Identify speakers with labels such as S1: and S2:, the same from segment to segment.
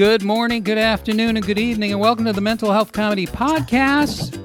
S1: Good morning, good afternoon, and good evening, and welcome to the Mental Health Comedy Podcast.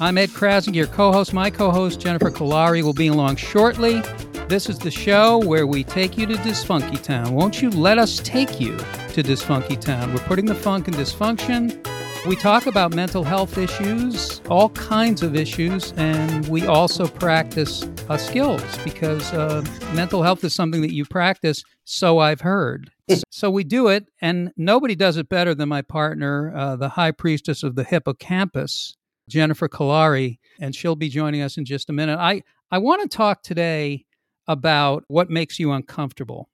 S1: I'm Ed Crasnick, your co host. My co host, Jennifer Kolari, will be along shortly. This is the show where we take you to Dysfunky Town. Won't you let us take you to Dysfunky Town? We're putting the funk in dysfunction. We talk about mental health issues, all kinds of issues, and we also practice uh, skills because uh, mental health is something that you practice, so I've heard. So we do it, and nobody does it better than my partner, uh, the high priestess of the hippocampus, Jennifer Kolari, and she'll be joining us in just a minute. I, I want to talk today about what makes you uncomfortable.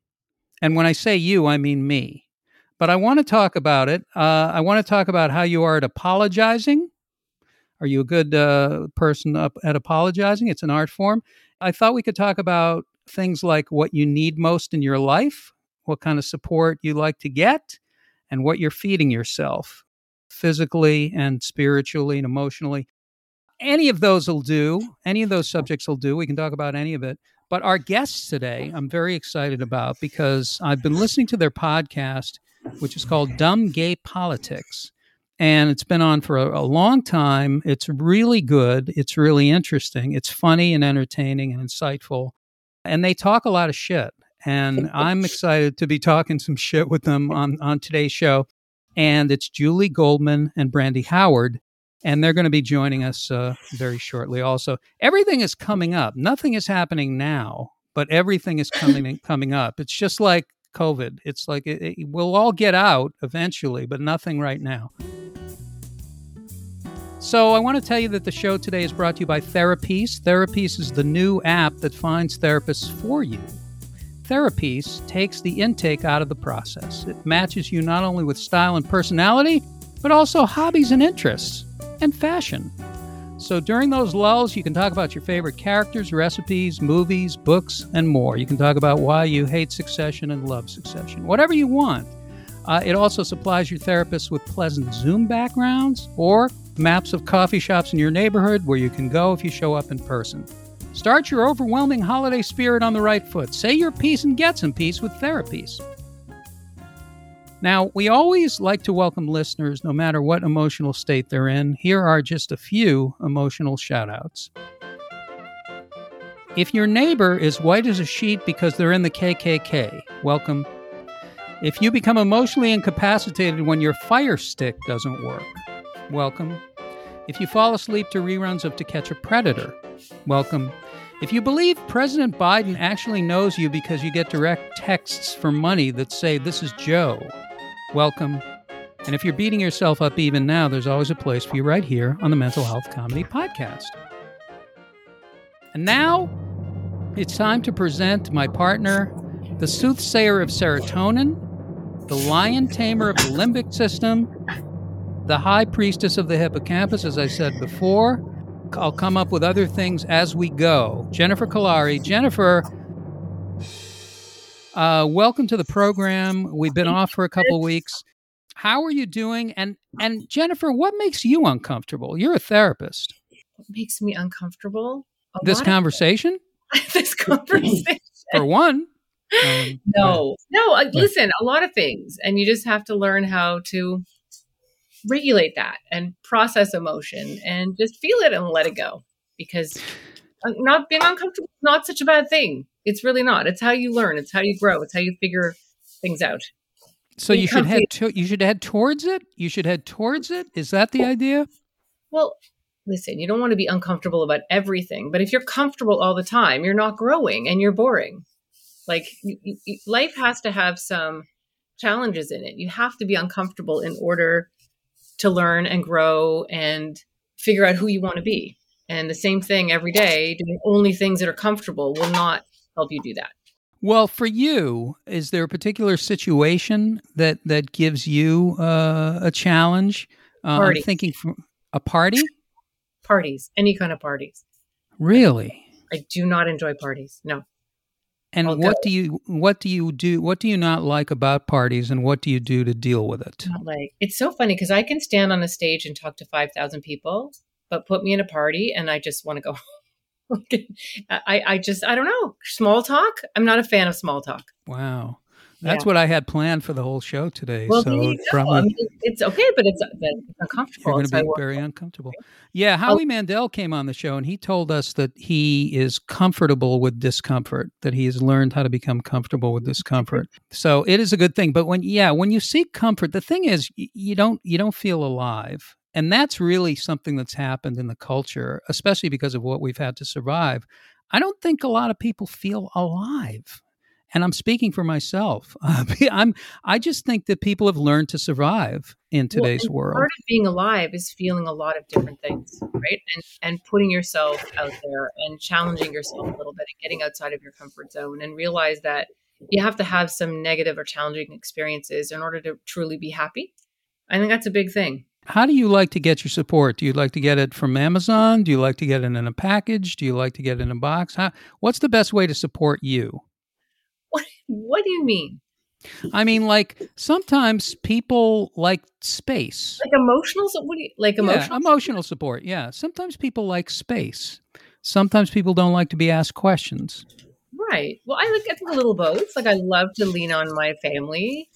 S1: And when I say you, I mean me. But I want to talk about it. Uh, I want to talk about how you are at apologizing. Are you a good uh, person at apologizing? It's an art form. I thought we could talk about things like what you need most in your life, what kind of support you like to get, and what you're feeding yourself physically and spiritually and emotionally. Any of those will do. Any of those subjects will do. We can talk about any of it. But our guests today, I'm very excited about because I've been listening to their podcast which is called Dumb Gay Politics. And it's been on for a, a, long time. It's really good. It's really interesting. It's funny and entertaining and insightful. And they talk a lot of shit. And I'm excited to be talking some shit with them on, on today's show. And it's Julie Goldman and Brandy Howard. And they're going to be joining us uh, very shortly also. Everything is coming up. Nothing is happening now, but everything is coming coming up. It's just like COVID. It's like it, it, we'll all get out eventually, but nothing right now. So, I want to tell you that the show today is brought to you by Therapies. Therapies is the new app that finds therapists for you. Therapies takes the intake out of the process. It matches you not only with style and personality, but also hobbies and interests and fashion. So during those lulls, you can talk about your favorite characters, recipes, movies, books, and more. You can talk about why you hate succession and love succession, whatever you want. Uh, it also supplies your therapist with pleasant Zoom backgrounds or maps of coffee shops in your neighborhood where you can go if you show up in person. Start your overwhelming holiday spirit on the right foot. Say your piece and get some peace with therapies. Now, we always like to welcome listeners no matter what emotional state they're in. Here are just a few emotional shout outs. If your neighbor is white as a sheet because they're in the KKK, welcome. If you become emotionally incapacitated when your fire stick doesn't work, welcome. If you fall asleep to reruns of To Catch a Predator, welcome. If you believe President Biden actually knows you because you get direct texts for money that say, This is Joe, welcome. And if you're beating yourself up even now, there's always a place for you right here on the Mental Health Comedy Podcast. And now it's time to present my partner, the soothsayer of serotonin, the lion tamer of the limbic system, the high priestess of the hippocampus, as I said before. I'll come up with other things as we go. Jennifer Kolari. Jennifer, uh, welcome to the program. We've been off for a couple weeks. How are you doing? And and Jennifer, what makes you uncomfortable? You're a therapist.
S2: What makes me uncomfortable?
S1: A this conversation.
S2: this conversation.
S1: For one.
S2: Um, no, no. Uh, listen, a lot of things, and you just have to learn how to regulate that and process emotion and just feel it and let it go because uh, not being uncomfortable is not such a bad thing. It's really not. It's how you learn. It's how you grow. It's how you figure things out.
S1: So you should head to, you should head towards it. You should head towards it. Is that the idea?
S2: Well, listen, you don't want to be uncomfortable about everything, but if you're comfortable all the time, you're not growing and you're boring. Like you, you, life has to have some challenges in it. You have to be uncomfortable in order to learn and grow and figure out who you want to be. And the same thing every day, doing only things that are comfortable will not help you do that.
S1: Well, for you, is there a particular situation that that gives you uh, a challenge? Uh, I'm thinking from a party.
S2: Parties, any kind of parties.
S1: Really,
S2: I do not enjoy parties. No.
S1: And what do you what do you do? What do you not like about parties, and what do you do to deal with it?
S2: Not like it's so funny because I can stand on a stage and talk to five thousand people, but put me in a party and I just want to go I, I just I don't know small talk. I'm not a fan of small talk.
S1: Wow. That's
S2: Yeah.
S1: what I had planned for the whole show today.
S2: Well,
S1: so
S2: you
S1: it's.
S2: I mean, it's okay, but it's, uh, it's
S1: you're
S2: uncomfortable.
S1: going to be very uncomfortable. Yeah, oh. Howie Mandel came on the show and he told us that he is comfortable with discomfort, that he has learned how to become comfortable with discomfort. So it is a good thing. But when yeah, when you seek comfort, the thing is you don't you don't feel alive. And that's really something that's happened in the culture, especially because of what we've had to survive. I don't think a lot of people feel alive. And I'm speaking for myself. Uh, I'm I just think that people have learned to survive in today's
S2: and
S1: world.
S2: Part of being alive is feeling a lot of different things, right? And and putting yourself out there and challenging yourself a little bit and getting outside of your comfort zone and realize that you have to have some negative or challenging experiences in order to truly be happy. I think that's a big thing.
S1: How do you like to get your support? Do you like to get it from Amazon? Do you like to get it in a package? Do you like to get it in a box? How, what's the best way to support you?
S2: What what do you mean?
S1: I mean, like sometimes people like space.
S2: Like emotional so what do you like
S1: Yeah,
S2: emotional
S1: emotional support. Yeah. Sometimes people like space. Sometimes people don't like to be asked questions.
S2: Right. Well, I like I think a little both. Like I love to lean on my family,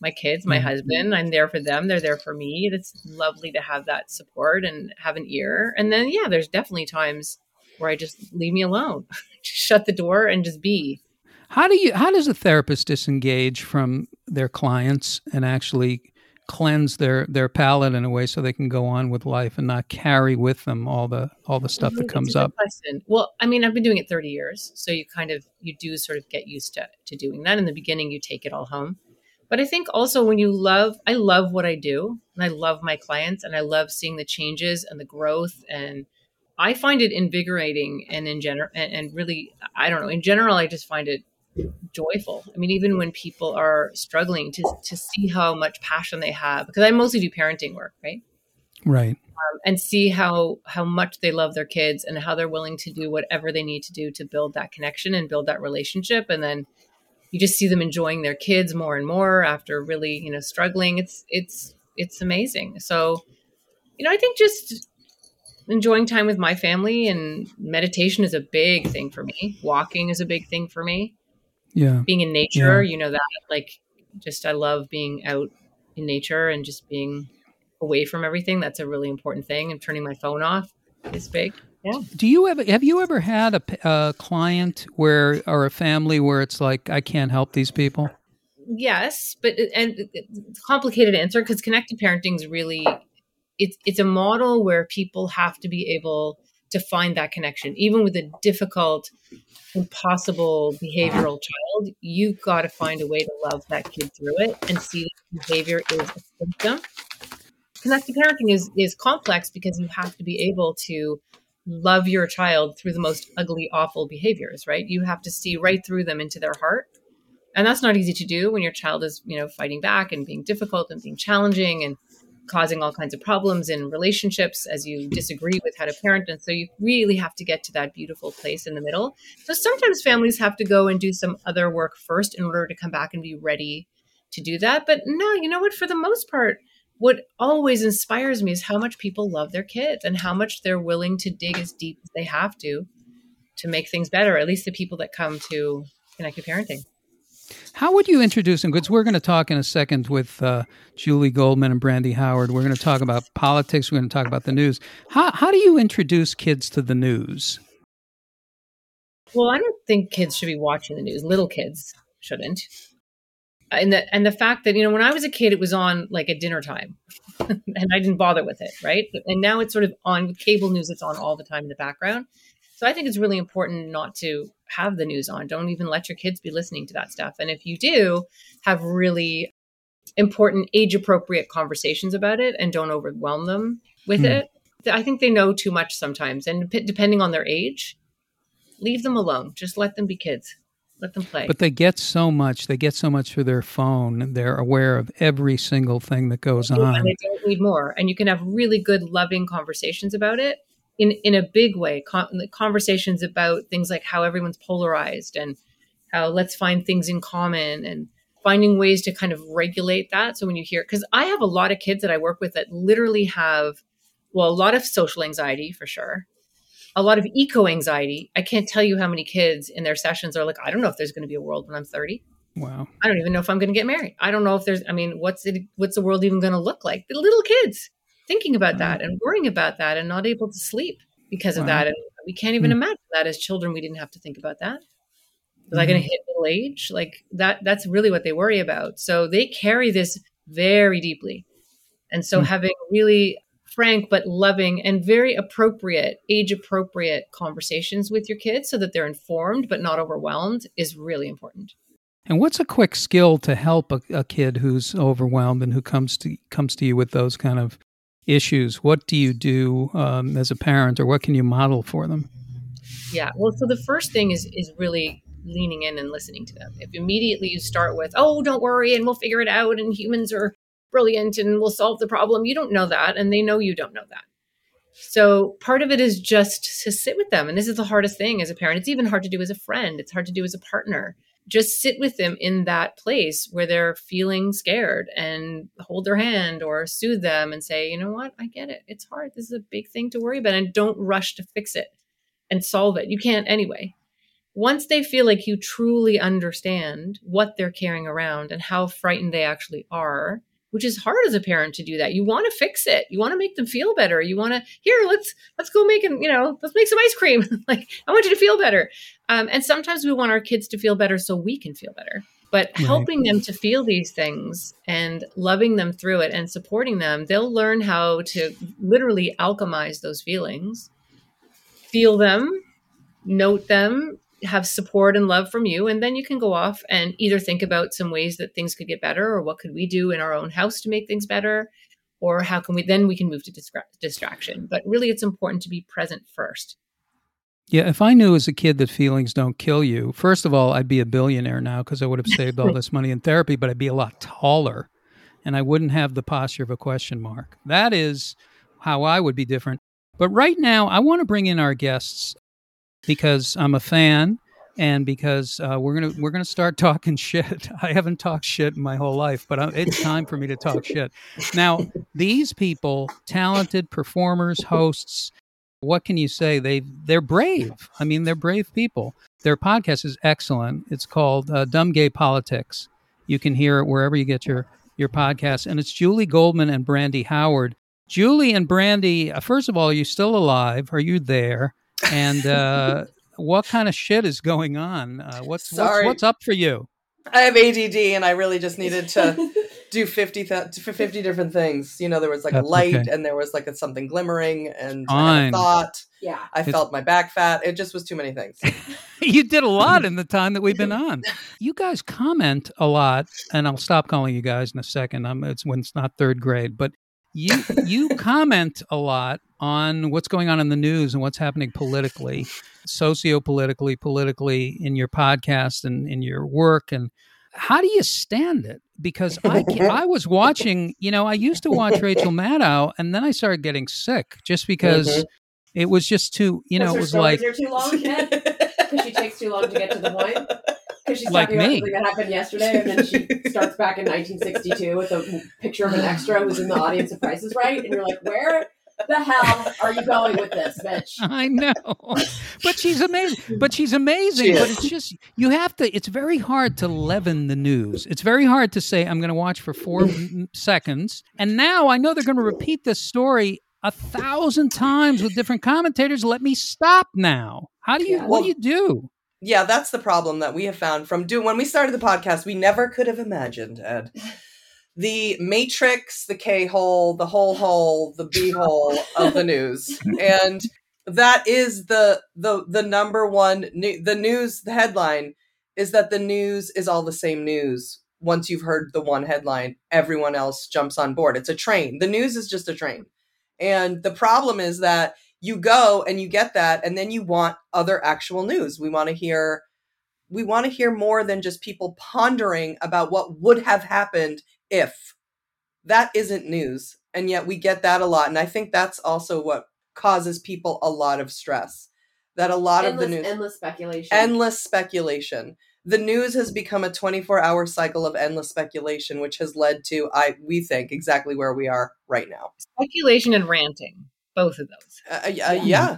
S2: my kids, my
S1: Mhm.
S2: husband. I'm there for them. They're there for me. It's lovely to have that support and have an ear. And then yeah, there's definitely times where I just leave me alone. just shut the door and just be.
S1: How do you how does a therapist disengage from their clients and actually cleanse their their palate in a way so they can go on with life and not carry with them all the all the stuff that
S2: mm-hmm.
S1: comes up?
S2: Question. Well, I mean, I've been doing it 30 years, so you kind of you do sort of get used to to doing that. In the beginning, you take it all home, but I think also when you love, I love what I do, and I love my clients, and I love seeing the changes and the growth, and I find it invigorating and in general, and, and really, I don't know. In general, I just find it joyful. I mean, even when people are struggling to to see how much passion they have, because I mostly do parenting work, right?
S1: Right.
S2: Um, and see how how much they love their kids and how they're willing to do whatever they need to do to build that connection and build that relationship and then you just see them enjoying their kids more and more after really you know struggling it's it's it's amazing so you know i think just enjoying time with my family and meditation is a big thing for me walking is a big thing for me
S1: Yeah.
S2: being in nature
S1: Yeah.
S2: you know that like just i love being out in nature and just being away from everything that's a really important thing and turning my phone off is big yeah
S1: Do you ever have you ever had a client where or a family where it's like I can't help these people?
S2: yes but uh, and uh, it's a complicated answer because connected parenting is really it's it's a model where people have to be able to find that connection. Even with a difficult impossible behavioral child you've got to find a way to love that kid through it and see that behavior is a symptom. Connected parenting is is complex because you have to be able to love your child through the most ugly awful behaviors right? You have to see right through them into their heart. And that's not easy to do when your child is you know fighting back and being difficult and being challenging and causing all kinds of problems in relationships as you disagree with how to parent. And so you really have to get to that beautiful place in the middle. So sometimes families have to go and do some other work first in order to come back and be ready to do that. But no you know what? For the most part what always inspires me is how much people love their kids and how much they're willing to dig as deep as they have to to make things better at least the people that come to connected parenting
S1: How would you introduce them? Because we're going to talk in a second with uh, Julie Goldman and Brandy Howard. We're going to talk about politics. We're going to talk about the news. How how do you introduce kids to the news?
S2: Well, I don't think kids should be watching the news. Little kids shouldn't. And the and the fact that you know when I was a kid, it was on like at dinner time, and I didn't bother with it, right? And now it's sort of on with cable news. It's on all the time in the background. So I think it's really important not to have the news on. Don't even let your kids be listening to that stuff. And if you do, have really important age appropriate conversations about it and don't overwhelm them with
S1: Hmm.
S2: it. I think they know too much sometimes, and depending on their age, leave them alone. Just let them be kids. Let them play.
S1: But they get so much. They get so much through their phone. They're aware of every single thing that goes
S2: and
S1: on.
S2: they don't need more. And you can have really good, loving conversations about it in in a big way. Con- conversations about things like how everyone's polarized and how let's find things in common and finding ways to kind of regulate that. So when you hear, because I have a lot of kids that I work with that literally have, well, a lot of social anxiety for sure. A lot of eco anxiety. I can't tell you how many kids in their sessions are like, I don't know if there's going to be a world when I'm 30.
S1: Wow.
S2: I don't even know if I'm going to get married. I don't know if there's, I mean, what's it, what's the world even going to look like? The little kids thinking about that and worrying about that and not able to sleep because of
S1: Wow.
S2: that. And we can't even
S1: Mm.
S2: imagine that as children. We didn't have to think about that. Was I going to hit middle age? Like that, that's really what they worry about. So they carry this very deeply. And so
S1: Mm.
S2: having really frank but loving and very appropriate, age appropriate conversations with your kids so that they're informed but not overwhelmed is really important.
S1: And what's a quick skill to help a, a kid who's overwhelmed and who comes to comes to you with those kind of issues? What do you do um, as a parent, or what can you model for them?
S2: Yeah. Well, so the first thing is is really leaning in and listening to them. If immediately you start with, "Oh, don't worry and we'll figure it out and humans are brilliant and we'll solve the problem." You don't know that and they know you don't know that. So, part of it is just to sit with them and this is the hardest thing as a parent. It's even hard to do as a friend. It's hard to do as a partner. Just sit with them in that place where they're feeling scared and hold their hand or soothe them and say, "You know what? I get it. It's hard. This is a big thing to worry about and don't rush to fix it." and solve it. You can't anyway. Once they feel like you truly understand what they're carrying around and how frightened they actually are, which is hard as a parent to do that. You want to fix it. You want to make them feel better. You want to here, let's let's go make an, you know, let's make some ice cream. like I want you to feel better. Um, and sometimes we want our kids to feel better so we can feel better. But
S1: Right.
S2: helping them to feel these things and loving them through it and supporting them, they'll learn how to literally alchemize those feelings feel them, note them, have support and love from you, and then you can go off and either think about some ways that things could get better, or what could we do in our own house to make things better, or how can we then we can move to distra- distraction. But really, it's important to be present first.
S1: Yeah, if I knew as a kid that feelings don't kill you, first of all, I'd be a billionaire now because I would have saved all this money in therapy, but I'd be a lot taller and I wouldn't have the posture of a question mark. That is how I would be different. But right now, I want to bring in our guests because I'm a fan and because uh, we're gonna we're gonna start talking shit. I haven't talked shit in my whole life, but I, it's time for me to talk shit. Now, these people, talented performers, hosts, what can you say? They they're brave. I mean, they're brave people. Their podcast is excellent. It's called uh, Dumb Gay Politics. You can hear it wherever you get your your podcast, and it's Julie Goldman and Brandy Howard. Julie and Brandy, uh, first of all, are you still alive? Are you there? And uh, what kind of shit is going on? Uh, what's, what's what's up for you?
S3: I have ADD and I really just needed to do 50, th- 50 different things. You know, there was like
S1: That's
S3: a light
S1: okay.
S3: and there was like a something glimmering and I
S1: Fine.
S3: had a thought.
S4: Yeah.
S3: I
S1: It's-
S3: felt my back fat. It just was too many things.
S1: you did a lot in the time that we've been on. You guys comment a lot, and I'll stop calling you guys in a second. I'm, it's when it's not third grade, but you you comment a lot on what's going on in the news and what's happening politically, socio-politically, politically in your podcast and in your work. And how do you stand it? Because I I was watching, you know, I used to watch Rachel Maddow, and then I started getting sick just because.
S3: Mhm.
S1: It was just too, you know, it was like
S4: too long, Because she takes too long to get to the point. Because she's
S1: Like
S4: talking about something that happened yesterday, and then she starts back in 1962 with a picture of an extra who's in the audience of Price is Right, and you're like, where the hell are you going with this, bitch?
S1: I know, but she's amazing. But she's amazing.
S3: She
S1: but it's just you have to. It's very hard to leaven the news. It's very hard to say I'm going to watch for four seconds, and now I know they're going to repeat this story a thousand times with different commentators. Let me stop now. How do you?
S4: Yeah.
S1: what do you do?
S3: yeah, that's the problem that we have found from doing when we started the podcast. We never could have imagined, Ed. The matrix, the K hole, the whole hole, the B hole of the news. And that is the the the number one new, the news the headline is that the news is all the same news. Once you've heard the one headline, everyone else jumps on board. It's a train. The news is just a train. And the problem is that you go and you get that and then you want other actual news. We want to hear we want to hear more than just people pondering about what would have happened if. That isn't news. And yet we get that a lot and I think that's also what causes people a lot of stress. That a lot
S4: endless,
S3: of the news
S4: endless speculation.
S3: endless speculation. The news has become a 24-hour cycle of endless speculation which has led to I we think exactly where we are right now.
S2: Speculation and ranting, both of those.
S3: Uh, uh, yeah.
S4: Yeah.
S3: yeah.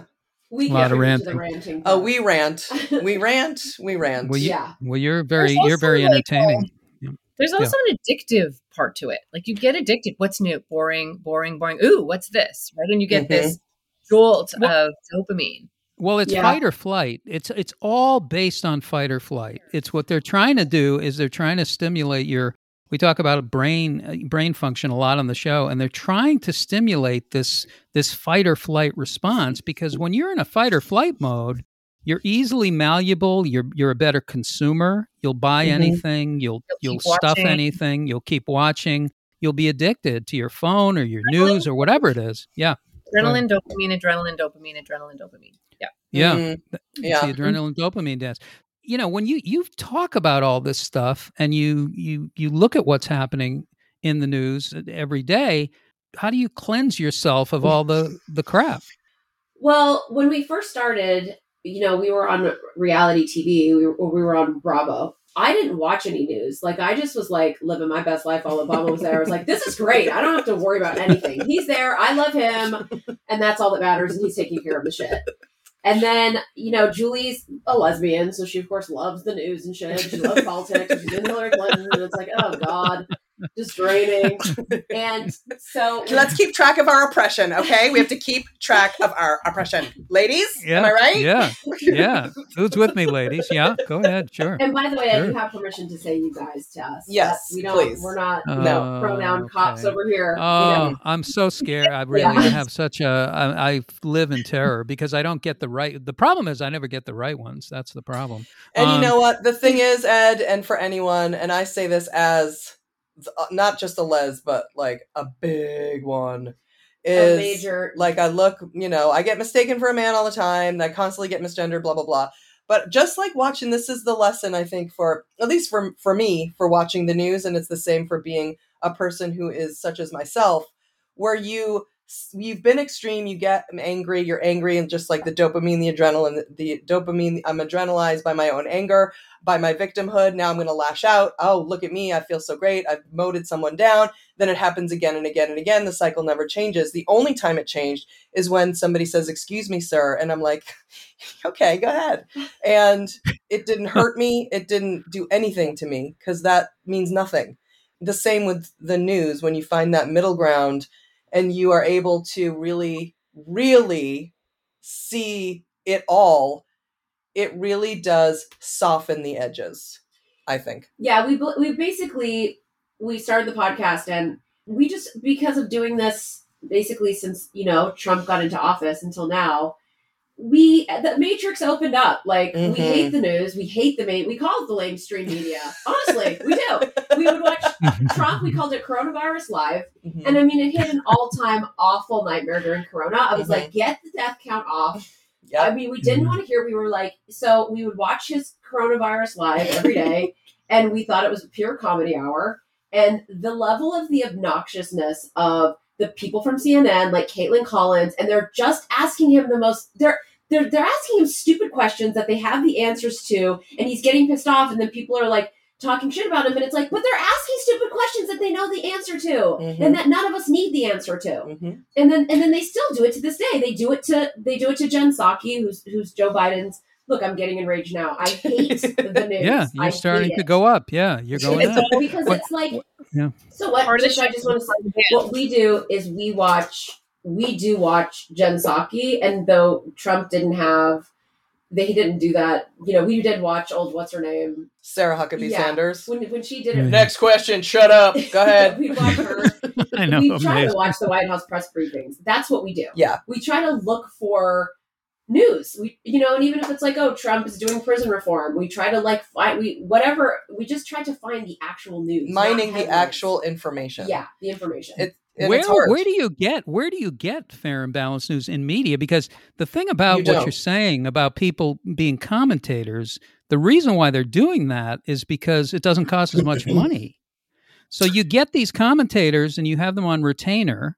S4: We
S1: A lot of
S4: get into the
S1: ranting.
S4: ranting.
S3: Oh,
S4: part.
S3: we rant. We rant. We rant.
S1: Well, you-
S4: yeah.
S1: Well, you're very you're very
S2: also, like,
S1: entertaining.
S2: There's also an addictive part to it. Like you get addicted. What's new? Boring, boring, boring. Ooh, what's this? Right? And you get
S3: Mhm.
S2: this jolt
S1: Well-
S2: of dopamine.
S1: Well, it's
S4: Yeah.
S1: fight or flight. It's it's all based on fight or flight. It's what they're trying to do is they're trying to stimulate your. We talk about brain uh, brain function a lot on the show, and they're trying to stimulate this this fight or flight response because when you're in a fight or flight mode, you're easily malleable. You're you're a better consumer. You'll buy
S3: Mhm.
S1: anything. You'll
S2: You'll
S1: you'll stuff
S2: watching.
S1: anything. You'll keep watching. You'll be addicted to your phone or your news or whatever it is. Yeah,
S2: Adrenaline, dopamine, adrenaline, dopamine, adrenaline, dopamine. Yeah.
S1: yeah.
S3: Mhm.
S1: It's
S3: Yeah.
S1: the adrenaline dopamine dance. You know, when you you talk about all this stuff and you you you look at what's happening in the news every day, how do you cleanse yourself of all the the crap?
S4: Well, when we first started, you know, we were on reality TV. We were, we were on Bravo. I didn't watch any news. Like, I just was like living my best life while Obama was there. I was like, this is great. I don't have to worry about anything. He's there. I love him. And that's all that matters. And he's taking care of the shit. And then, you know, Julie's a lesbian. So she, of course, loves the news and shit. She loves politics. and She's in Hillary Clinton. And it's like, oh, God, just draining. And so.
S3: Let's keep track of our oppression, okay? We have to keep track of our oppression. Ladies,
S1: Yeah,
S3: am I right?
S1: Yeah, yeah. Who's with me, ladies? Yeah, go ahead. Sure.
S4: And by the way, I do have permission to say you guys to us.
S3: Yes,
S4: we don't.
S3: please.
S4: We're not
S3: No.
S4: pronoun
S1: Oh,
S4: cops over here. you
S1: Oh,
S4: know.
S1: I'm so scared. I really
S4: Yeah.
S1: have such a. I, I live in terror because I don't get the right. The problem is I never get the right ones. That's the problem.
S3: And
S1: Um,
S3: you know what? The thing is, Ed, and for anyone, and I say this as uh, Uh, not just a les, but like a big one,
S4: a major.
S3: like I look, you know, I get mistaken for a man all the time. I constantly get misgendered, blah blah blah. But just like watching, this is the lesson I think for at least for for me for watching the news, and it's the same for being a person who is such as myself, where you you've been extreme, you get angry, you're angry, and just like the dopamine, the adrenaline, the dopamine, I'm adrenalized by my own anger, by my victimhood. Now I'm going to lash out. Oh, look at me! I feel so great. I've moted someone down. Then it happens again and again and again. The cycle never changes. The only time it changed is when somebody says, "Excuse me, sir," and I'm like, "Okay, go ahead." And it didn't hurt me. It didn't do anything to me because that means nothing. The same with the news. When you find that middle ground and you are able to really, really see it all, it really does soften the edges. I think.
S4: yeah, we we basically we started the podcast and we just because of doing this basically since you know Trump got into office until now. We the Matrix opened up. Like
S3: Mhm.
S4: we hate the news. We hate the main. We call it the lamestream media. Honestly, we do. We would watch Trump. We called it Coronavirus Live.
S3: Mhm.
S4: And I mean, it hit an all time awful nightmare during Corona. I was
S3: Mhm.
S4: like, get the death count off.
S3: Yep.
S4: I mean, we didn't
S1: Mhm.
S4: want to hear. We were like, so we would watch his coronavirus live every day, and we thought it was a pure comedy hour. And the level of the obnoxiousness of the people from CNN, like Kaitlan Collins, and they're just asking him the most. They're they're they're asking him stupid questions that they have the answers to, and he's getting pissed off. And then people are like talking shit about him, and it's like, but they're asking stupid questions that they know the answer to,
S3: Mhm.
S4: and that none of us need the answer to
S3: Mhm.
S4: and then and then they still do it to this day. They do it to they do it to Jen Psaki, who's who's Joe Biden's. Look, I'm getting enraged now. I hate the news.
S1: Yeah,
S4: I
S1: you're
S4: hate
S1: starting to go up. Yeah, you're going up.
S4: because it's like
S1: yeah.
S4: So what?
S2: Part of the
S4: Just, I just want to say what we do is we watch we do watch Jen Psaki, and though Trump didn't have they didn't do that. You know, we did watch old what's her name
S3: Sarah Huckabee
S4: Yeah.
S3: Sanders.
S4: when when she did it.
S3: Next question. Shut up. Go ahead.
S4: we watch her.
S1: I know.
S4: we try
S1: amazing.
S4: to watch the White House press briefings. That's what we do.
S3: Yeah.
S4: We try to look for news. We, you know, and even if it's like, oh, Trump is doing prison reform, we try to like find we whatever. We just try to find the actual news,
S3: Mining the
S4: headlines.
S3: actual information.
S4: yeah, the information.
S3: It- And
S1: where where do you get where do you get fair and balanced news in media? Because the thing about
S3: You
S1: what
S3: don't.
S1: you're saying about people being commentators, the reason why they're doing that is because it doesn't cost as much money. So you get these commentators and you have them on retainer,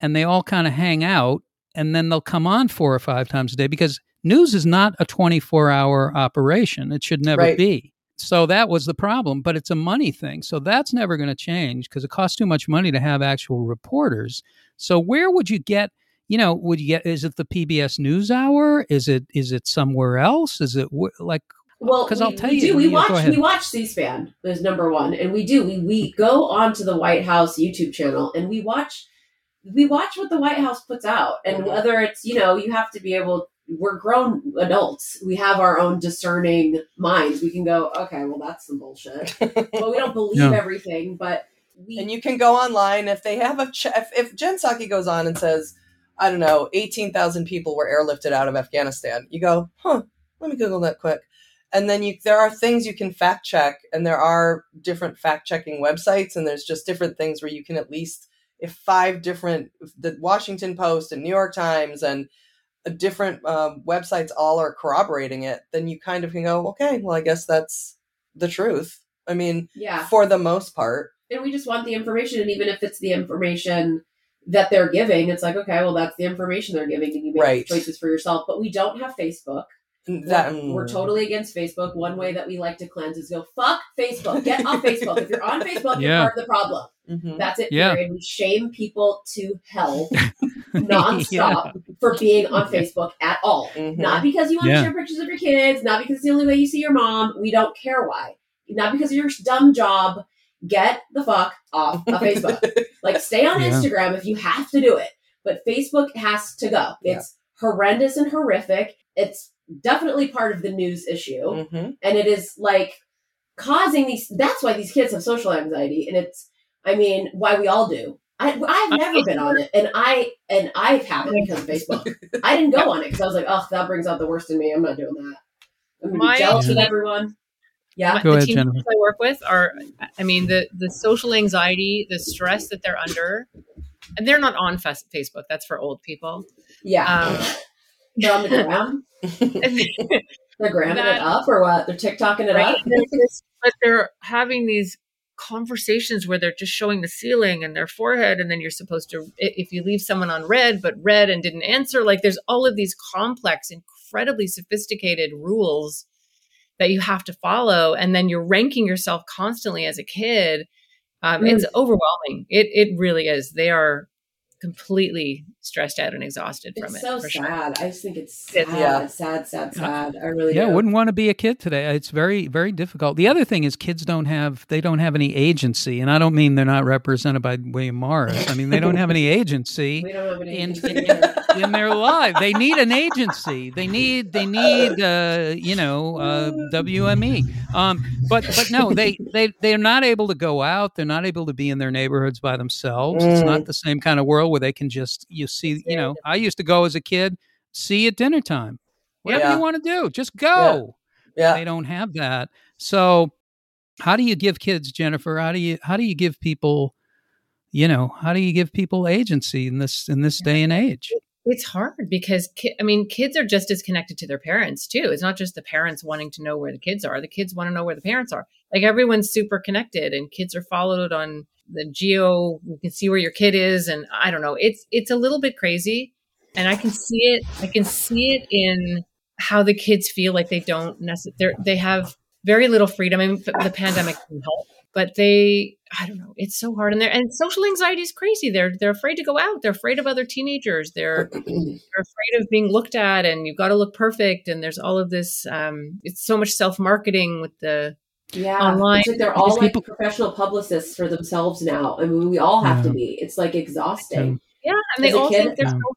S1: and they all kind of hang out, and then they'll come on four or five times a day because news is not a 24 hour operation. It should never
S3: Right.
S1: be. So that was the problem, but it's a money thing. So that's never going to change because it costs too much money to have actual reporters. So where would you get you know, would you get? Is it the PBS NewsHour? Is it is it somewhere else? Is it like?
S4: Well,
S1: because I'll tell
S4: we
S1: you,
S4: do. We
S1: yeah,
S4: watch. We watch C-SPAN is number one, and we do. We we go onto the White House YouTube channel and we watch. We watch what the White House puts out, and
S3: Mhm.
S4: whether it's you know you have to be able. We're grown adults. We have our own discerning minds. We can go, okay, well that's some bullshit. well, we don't believe
S1: Yeah.
S4: everything, but we
S3: and you can go online if they have a ch- if, if Jen Psaki goes on and says, I don't know, eighteen thousand people were airlifted out of Afghanistan. You go, huh? Let me Google that quick. And then you there are things you can fact check, and there are different fact checking websites, and there's just different things where you can at least if five different the Washington Post and New York Times and uh, different um, websites all are corroborating it, then you kind of can go, okay, well, I guess that's the truth. I mean,
S4: yeah.
S3: for the most part.
S4: and we just want the information and even if it's the information that they're giving it's like okay well that's the information they're giving and you make
S3: Right.
S4: choices for yourself but we don't have facebook
S3: That mm.
S4: we're, we're totally against facebook one way that we like to cleanse is go fuck facebook get off facebook if you're on facebook you're part of the problem
S3: Mhm.
S4: that's it
S1: Yeah.
S4: period we shame people to hell nonstop for being on facebook at all
S3: Mhm.
S4: not because you want
S1: Yeah.
S4: to share pictures of your kids, not because it's the only way you see your mom. We don't care why. Not because of your dumb job. Get the fuck off of Facebook. like, stay on
S1: Yeah.
S4: Instagram if you have to do it. But Facebook has to go.
S3: Yeah.
S4: It's horrendous and horrific. It's definitely part of the news issue.
S3: Mhm.
S4: And it is like causing these. That's why these kids have social anxiety. And it's, I mean, why we all do. I, I've never been on it, and I and I haven't because of Facebook. I didn't go on it because I was like, oh, that brings out the worst in me. I'm not doing that. I'm gonna
S2: My-
S4: be jealous with everyone. Yeah,
S1: Go
S2: the
S1: ahead,
S2: teenagers
S1: Jennifer.
S2: I work with are, I mean, the the social anxiety, the stress that they're under, and they're not on Facebook. That's for old people.
S4: yeah.
S2: Um,
S4: They're on the gram. They're gramming
S2: That-
S4: it up or what? They're TikToking it
S2: right?
S4: up.
S2: They're but they're having these conversations where they're just showing the ceiling and their forehead, and then you're supposed to, if you leave someone on red but red and didn't answer, like there's all of these complex, incredibly sophisticated rules that you have to follow, and then you're ranking yourself constantly as a kid. Um,
S4: Mm.
S2: It's overwhelming. It it really is. They are completely stressed out and exhausted from it.
S4: It's so
S2: for sure.
S4: sad. I just think it's sad,
S2: It's-
S3: Yeah.
S4: sad, sad, sad. I really
S1: Yeah,
S4: do.
S1: wouldn't want to be a kid today. Uh, it's very, very difficult. The other thing is kids don't have they don't have any agency, and I don't mean they're not represented by William Morris. I mean they don't have any agency
S4: we don't have any
S1: in,
S4: agency
S1: in,
S4: here.
S1: in their life. They need an agency. They need they need uh, you know uh, WME. Um, but but no, they they they're not able to go out. They're not able to be in their neighborhoods by themselves. It's
S3: Mm.
S1: not the same kind of world where they can just you see. You know, I used to go as a kid. See at dinner time. Whatever
S3: Yeah.
S1: you want to do, just go
S3: Yeah.
S1: they don't have that so how do you give kids jennifer how do you how do you give people you know how do you give people agency in this in this day and age
S2: It's hard because ki- I mean, kids are just as connected to their parents too. It's not just the parents wanting to know where the kids are; the kids want to know where the parents are. Like everyone's super connected, and kids are followed on the geo. You can see where your kid is, and I don't know. It's it's a little bit crazy, and I can see it. I can see it in how the kids feel like they don't necessarily. They have very little freedom. I mean, the pandemic can help, but they. I don't know. It's so hard, and they're and social anxiety is crazy. They're they're afraid to go out. They're afraid of other teenagers. They're they're afraid of being looked at and you've got to look perfect and there's all of this um it's so much self-marketing with the
S4: Yeah,
S2: online.
S4: It's like they're all like
S1: people-
S4: professional publicists for themselves now. I mean, we all have to be. It's like exhausting.
S2: yeah and they
S4: As a
S2: all
S4: kid-
S2: think they're
S1: Yeah.
S2: so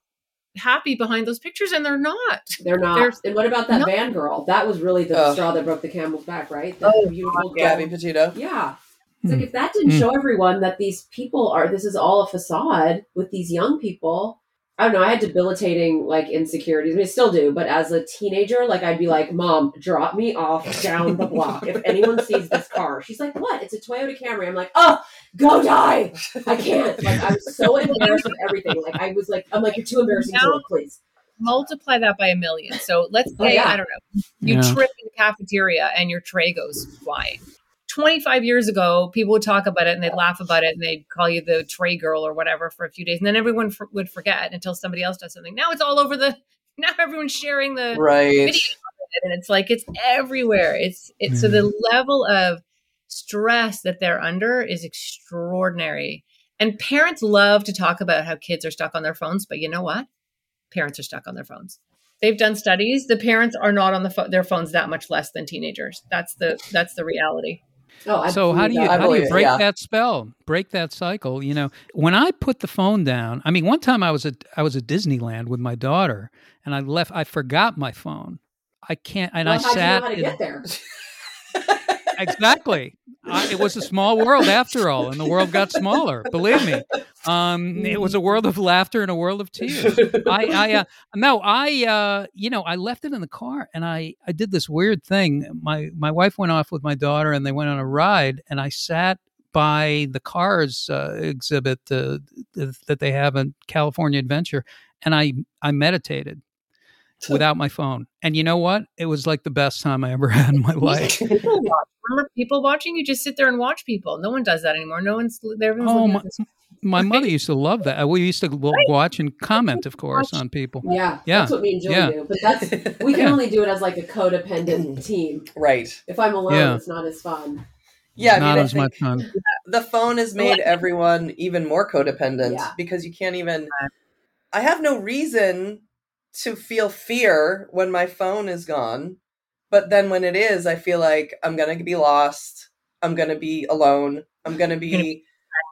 S2: happy behind those pictures and they're not
S4: They're not.
S2: They're-
S4: and what about that
S2: No.
S4: van girl? That was really the
S3: Ugh.
S4: straw that broke the camel's back, right? That
S2: Oh,
S4: beautiful girl.
S3: Gabby Petito.
S4: Yeah. It's
S1: Hmm.
S4: like if that didn't
S1: Hmm.
S4: show everyone that these people are this is all a facade with these young people. I don't know. I had debilitating like insecurities. I mean, I still do, but as a teenager, like I'd be like, "Mom, drop me off down the block. if anyone sees this car," she's like, "What? It's a Toyota Camry." I'm like, "Oh, go die! I can't." Like I was so embarrassed with everything. Like I was like, "I'm like, you're too embarrassing to
S2: Now-
S4: look, please."
S2: multiply that by a million so let's
S4: Oh,
S2: say
S4: yeah.
S2: i don't know you
S1: Yeah.
S2: trip in the cafeteria and your tray goes flying 25 years ago people would talk about it and they'd laugh about it and they'd call you the tray girl or whatever for a few days and then everyone f- would forget until somebody else does something now it's all over the now everyone's sharing the
S3: Right.
S2: video it, and it's like it's everywhere. It's it's so the mm-hmm. level of stress that they're under is extraordinary. And parents love to talk about how kids are stuck on their phones, but you know what? parents are stuck on their phones. They've done studies. The parents are not on the pho- their phones that much less than teenagers. That's the that's the reality.
S4: Oh,
S1: so how do you. How do you
S3: it,
S1: break
S3: yeah.
S1: that spell break that cycle you know when i put the phone down i mean one time i was at i was at disneyland with my daughter and i left i forgot my phone i can't and
S4: Well,
S1: i
S4: how'd you know
S1: sat
S4: how to get there?
S1: exactly. I, it was a small world after all and the world got smaller believe me. Um it was a world of laughter and a world of tears. I, I uh, no, I, uh, you know, I left it in the car, and I, I did this weird thing. My, my wife went off with my daughter, and they went on a ride, and I sat by the Cars uh, exhibit uh, that they have in California Adventure, and I, I meditated without my phone. And you know what? It was like the best time I ever had in my life.
S2: People. Remember people watching? You just sit there and watch people. No one does that anymore. No one's everyone's
S1: Oh, my- My mother used to love that. We used to lo- watch and comment, of course, on people.
S4: Yeah,
S1: Yeah,
S4: that's what me and Julie
S1: yeah.
S4: do. But that's we can
S1: Yeah.
S4: only do it as like a codependent mm. team.
S3: right.
S4: If I'm alone,
S1: Yeah.
S4: it's not as fun.
S3: Yeah, I
S1: Not
S3: mean,
S1: as much fun.
S3: the phone has made everyone even more codependent
S4: Yeah.
S3: because you can't even. I have no reason to feel fear when my phone is gone, but then when it is, I feel like I'm gonna be lost. I'm gonna be alone. I'm gonna be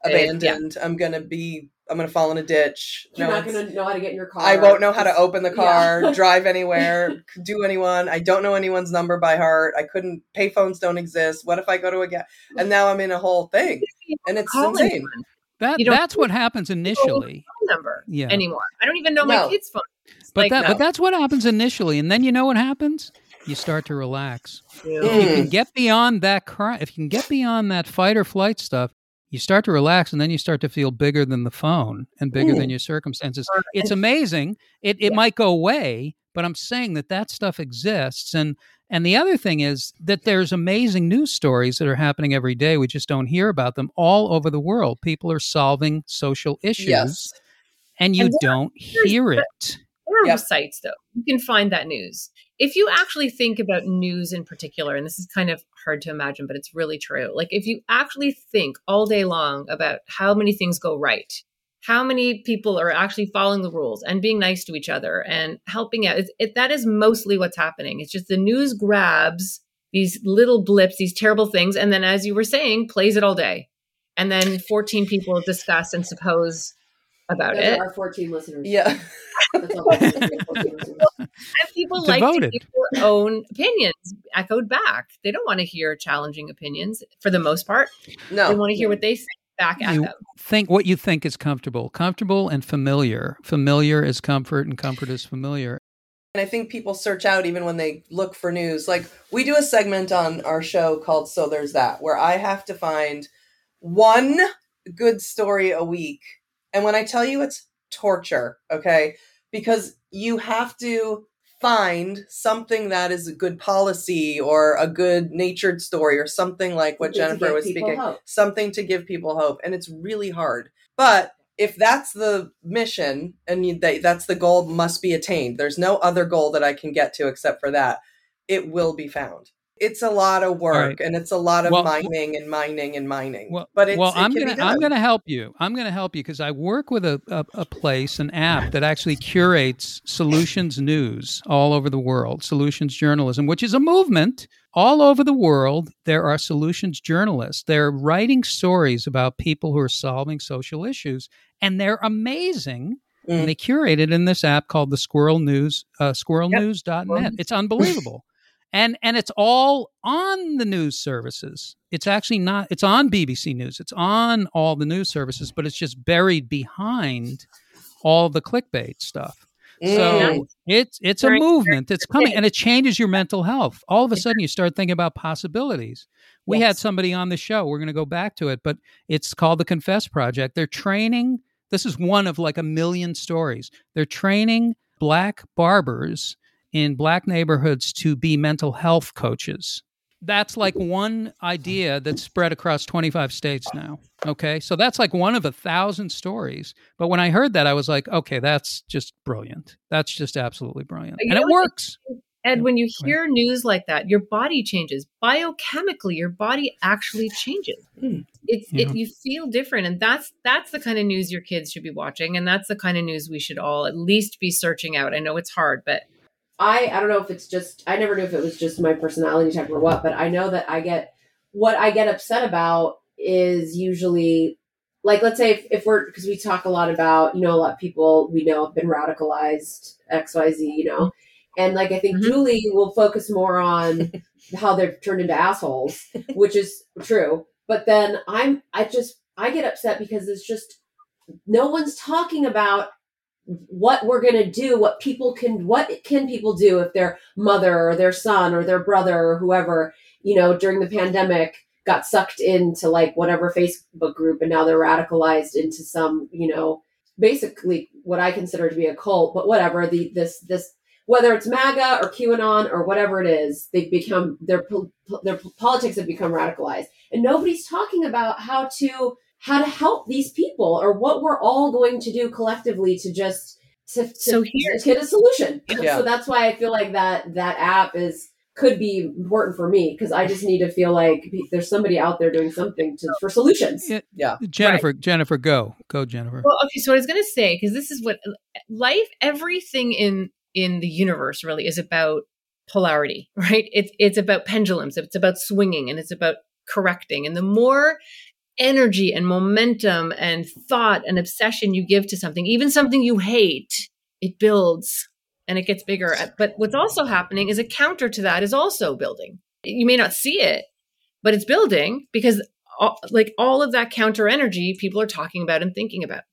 S3: abandoned. I'm gonna be. I'm gonna fall in a ditch.
S4: You're
S3: No
S4: not going to know how to get in your car.
S3: I won't know how to open the
S4: Yeah.
S3: car, drive anywhere, do anyone. I don't know anyone's number by heart. I couldn't. Payphones don't exist. What if I go to a gas? And now I'm in a whole thing, and it's
S2: Call
S3: insane.
S2: anyone.
S1: That
S2: You
S1: that's what happens initially.
S2: phone number
S1: Yeah.
S2: anymore. I don't even know my kids' phone.
S1: But
S2: Like,
S1: that
S3: no.
S1: but that's what happens initially, and then you know what happens? You start to relax.
S2: you.
S1: If you
S3: Mm.
S1: can get beyond that cry, if you can get beyond that fight or flight stuff, you start to relax, and then you start to feel bigger than the phone and bigger than your circumstances. It's amazing. It it
S2: Yeah.
S1: might go away, but I'm saying that that stuff exists, and and the other thing is that there's amazing news stories that are happening every day. We just don't hear about them all over the world. People are solving social issues,
S3: Yes.
S1: and you
S2: And there-
S1: don't hear it.
S2: There are
S3: Yep.
S2: sites though. You can find that news. If you actually think about news in particular, and this is kind of hard to imagine, but it's really true. Like if you actually think all day long about how many things go right, how many people are actually following the rules and being nice to each other and helping out, it, it, that is mostly what's happening. It's just the news grabs these little blips, these terrible things, and then, as you were saying, plays it all day. And then 14 people discuss and suppose about
S4: Those
S2: it.
S4: are our 14 listeners.
S3: Yeah.
S4: That's all we have, 14 listeners.
S2: And people like to
S1: Devoted.
S2: give their own opinions echoed back. They don't want to hear challenging opinions for the most part.
S3: No.
S2: They want to hear what they think back at
S1: You-
S2: them.
S1: think what you think is comfortable comfortable and familiar familiar is comfort and comfort is familiar
S3: And I think people search out even when they look for news. Like we do a segment on our show called So There's That, where I have to find one good story a week. And when I tell you it's torture, okay? Because you have to find something that is a good policy or a good natured story or something like what
S4: Something
S3: Jennifer was speaking.
S4: hope.
S3: Something to give people hope. And it's really hard. But if that's the mission and you, that, that's the goal must be attained there's no other goal that i can get to except for that it will be found it's a lot of work
S1: right.
S3: and it's a lot of
S1: Well-
S3: mining and mining and mining
S1: well,
S3: but it's,
S1: well i'm gonna i'm gonna help you i'm gonna help you because i work with a, a, a place an app that actually curates solutions news all over the world solutions journalism which is a movement all over the world there are solutions journalists they're writing stories about people who are solving social issues and they're amazing
S3: Mm.
S1: and they curate it in this app called the Squirrel News, uh, squirrelnews.net. It's unbelievable. And and it's all on the news services. It's actually not it's on BBC News. It's on all the news services, but it's just buried behind all the clickbait stuff.
S3: Mm.
S1: So it's it's a movement. It's coming and it changes your mental health. All of a sudden you start thinking about possibilities. We had somebody on the show. We're going to go back to it, but it's called the Confess Project. They're training this is one of like a million stories. They're training black barbers in black neighborhoods to be mental health coaches. That's like one idea that's spread across 25 states now. Okay. So that's like one of a thousand stories. But when I heard that, I was like, okay, that's just brilliant. That's just absolutely brilliant.
S2: You
S1: And it works.
S2: Ed, when you hear news like that, your body changes biochemically. Your body actually changes.
S3: Hmm.
S2: It's
S1: Yeah.
S2: it, you feel different, and that's that's the kind of news your kids should be watching, and that's the kind of news we should all at least be searching out. I know it's hard, but
S4: I I don't know if it's just I never knew if it was just my personality type or what, but I know that I get what I get upset about is usually like let's say if, if we're because we talk a lot about you know a lot of people we know have been radicalized xyz you know and like i think
S2: Mhm.
S4: julie will focus more on how they've turned into assholes which is true but then i'm i just i get upset because it's just no one's talking about what we're going to do what people can what can people do if their mother or their son or their brother or whoever you know during the pandemic got sucked into like whatever facebook group and now they're radicalized into some you know basically what i consider to be a cult but whatever the this this whether it's maga or qanon or whatever it is they've become their their politics have become radicalized. And nobody's talking about how to how to help these people or what we're all going to do collectively to just to, to
S2: So here-
S4: to get a solution.
S3: Yeah.
S4: So that's why I feel like that that app is could be important for me because I just need to feel like there's somebody out there doing something to, for solutions.
S1: Yeah. Jennifer, Jennifer, go, go, Jennifer.
S2: Well, okay. So what I was going to say, because this is what life, everything in in the universe really is about polarity, right? It's it's about pendulums. It's about swinging, and it's about correcting. And the more energy and momentum and thought and obsession you give to something, even something you hate, it builds and it gets bigger. But what's also happening is a counter to that is also building. You may not see it, but it's building because all, like all of that counter energy people are talking about and thinking about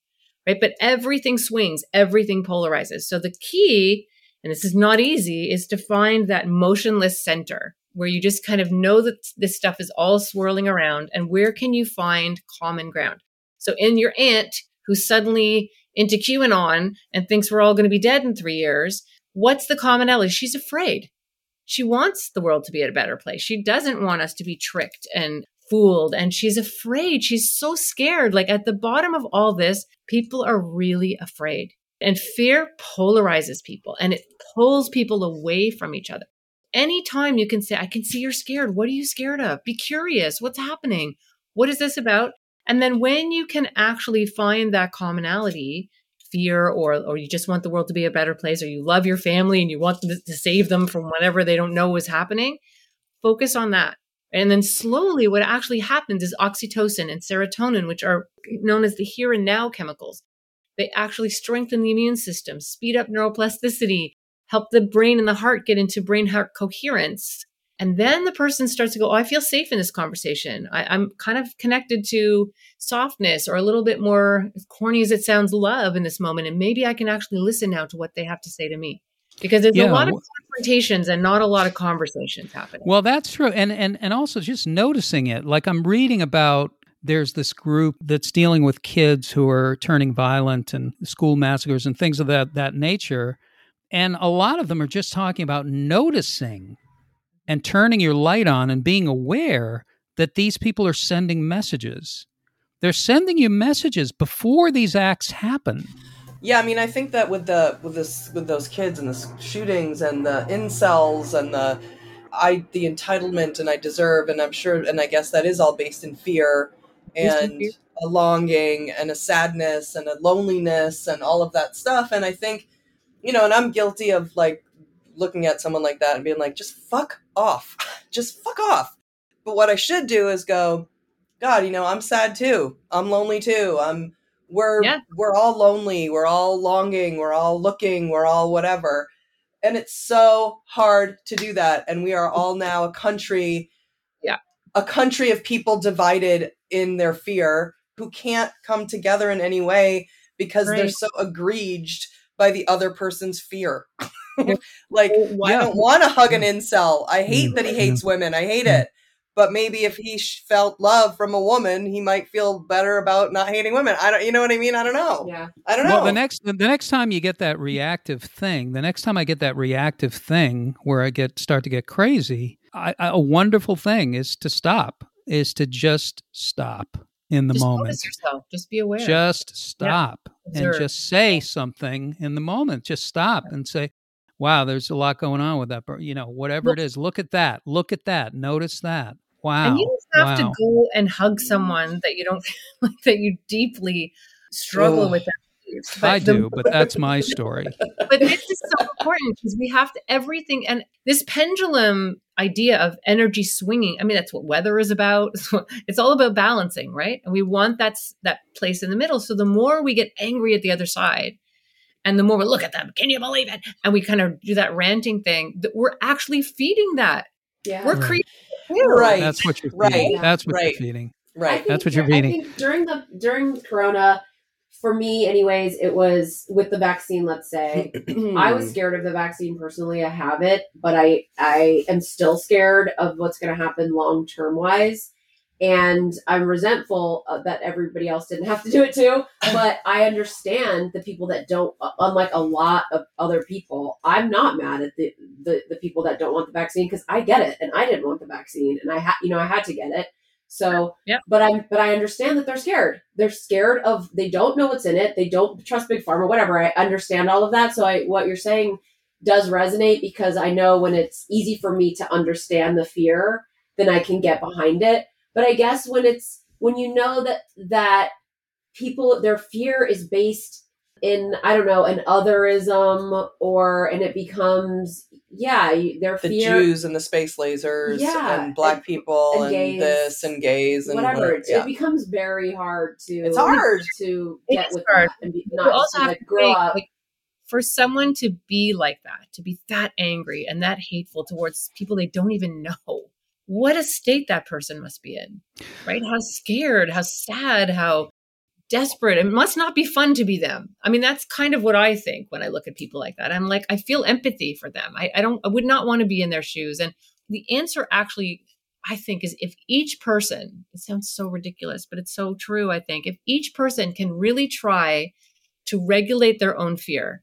S2: right but everything swings everything polarizes so the key and this is not easy is to find that motionless center where you just kind of know that this stuff is all swirling around and where can you find common ground so in your aunt who's suddenly into qanon and thinks we're all going to be dead in three years what's the commonality she's afraid she wants the world to be at a better place she doesn't want us to be tricked and fooled and she's afraid. She's so scared. Like at the bottom of all this, people are really afraid. And fear polarizes people and it pulls people away from each other. Anytime you can say, I can see you're scared. What are you scared of? Be curious. What's happening? What is this about? And then when you can actually find that commonality, fear or or you just want the world to be a better place or you love your family and you want to save them from whatever they don't know is happening, focus on that. And then slowly, what actually happens is oxytocin and serotonin, which are known as the here and now chemicals, they actually strengthen the immune system, speed up neuroplasticity, help the brain and the heart get into brain heart coherence. And then the person starts to go, Oh, I feel safe in this conversation. I, I'm kind of connected to softness or a little bit more, as corny as it sounds, love in this moment. And maybe I can actually listen now to what they have to say to me. Because there's
S1: Yeah,
S2: a lot of confrontations and not a lot of conversations happening.
S1: Well, that's true, and and and also just noticing it. Like I'm reading about. There's this group that's dealing with kids who are turning violent and school massacres and things of that that nature, and a lot of them are just talking about noticing and turning your light on and being aware that these people are sending messages. They're sending you messages before these acts happen.
S3: Yeah, I mean, I think that with the with this with those kids and the shootings and the incels and the I the entitlement and I deserve and I'm sure and I guess that is all based in fear and a longing and a sadness and a loneliness and all of that stuff. And I think, you know, and I'm guilty of like looking at someone like that and being like, just fuck off, just fuck off. But what I should do is go, God, you know, I'm sad too. I'm lonely too. I'm we're
S2: Yeah.
S3: we're all lonely we're all longing we're all looking we're all whatever and it's so hard to do that and we are all now a country
S2: Yeah.
S3: a country of people divided in their fear who can't come together in any way because they're so aggrieved by the other person's fear.
S2: Yeah.
S3: like
S2: Why
S3: i don't want to hug an incel. I hate
S1: Mm.
S3: that he hates women. I hate
S1: Mm.
S3: it. But maybe if he sh- felt love from a woman he might feel better about not hating women. I don't you know what i mean? I don't know.
S4: Yeah.
S3: i don't know
S1: Well, the next the next time you get that reactive thing, the next time I get that reactive thing where I get start to get crazy, I, I, a wonderful thing is to stop, is to just stop in the
S2: just
S1: moment.
S2: yourself. Just be aware.
S1: Just stop and just say something in the moment. Just stop and say, wow, there's a lot going on with that. But You know, whatever it is, look at that. Look at that. Notice that. Wow.
S2: And you don't have
S1: wow.
S2: to go and hug someone that you don't like that you deeply struggle with. That beliefs.
S1: I
S2: the-
S1: do, but that's my story.
S2: but this is so important because we have to everything and this pendulum idea of energy swinging i mean that's what weather is about It's all about balancing right and we want that s- that place in the middle so the more we get angry at the other side and the more we look at them can you believe it and we kind of do that ranting thing that we're actually feeding that
S4: Yeah.
S2: we're
S1: Right.
S2: creating
S3: Right.
S1: That's what you're feeding. Right. That's what
S3: Right.
S1: you're feeding.
S3: Right.
S1: That's what you're
S4: feeding. I think during the during Corona, for me, anyways, it was with the vaccine. Let's say I was scared of the vaccine personally. I have it, but I I am still scared of what's going to happen long term wise, and I'm resentful uh, that everybody else didn't have to do it too. But I understand the people that don't. Unlike a lot of other people, I'm not mad at the the, the people that don't want the vaccine because I get it, and I didn't want the vaccine, and I had you know I had to get it. So,
S2: Yep.
S4: but I'm, but I understand that they're scared. They're scared of they don't know what's in it. They don't trust big pharma. Whatever. I understand all of that. So I what you're saying does resonate because I know when it's easy for me to understand the fear, then I can get behind it. But I guess when it's when you know that that people their fear is based in I don't know an otherism or and it becomes yeah you- their
S3: the
S4: fear
S3: Jews and the space lasers
S4: Yeah,
S3: and black
S4: and-
S3: people
S4: and
S3: and,
S4: gays.
S3: this and gays and
S4: whatever. It's
S3: yeah.
S4: It becomes very hard to
S3: It's hard.
S4: to
S2: It
S4: get
S2: is
S4: with
S2: hard.
S4: that and be,
S2: You
S4: not
S2: also
S4: just to,
S2: have
S4: like
S2: to
S4: grow
S2: think,
S4: up.
S2: like, for someone to be like that, to be that angry and that hateful towards people they don't even know, what a state that person must be in, right? How scared, how sad, how desperate. It must not be fun to be them. I mean, that's kind of what I think when I look at people like that. I'm like, I feel empathy for them. I, I don't, I would not want to be in their shoes. And the answer actually, I think, is if each person, it sounds so ridiculous, but it's so true, I think, if each person can really try to regulate their own fear,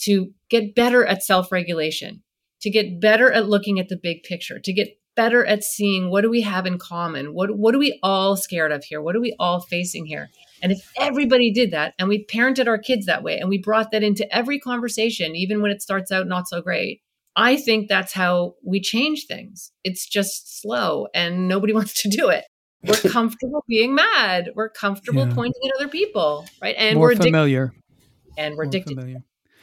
S2: to get better at self regulation, to get better at looking at the big picture, to get better at seeing what do we have in common? What, what are we all scared of here? What are we all facing here? And if everybody did that and we parented our kids that way and we brought that into every conversation, even when it starts out not so great, I think that's how we change things. It's just slow and nobody wants to do it. We're comfortable being mad. We're comfortable
S1: Yeah.
S2: pointing at other people, right? And
S1: More
S2: we're addicted.
S1: familiar.
S2: And we're
S1: More
S2: addicted.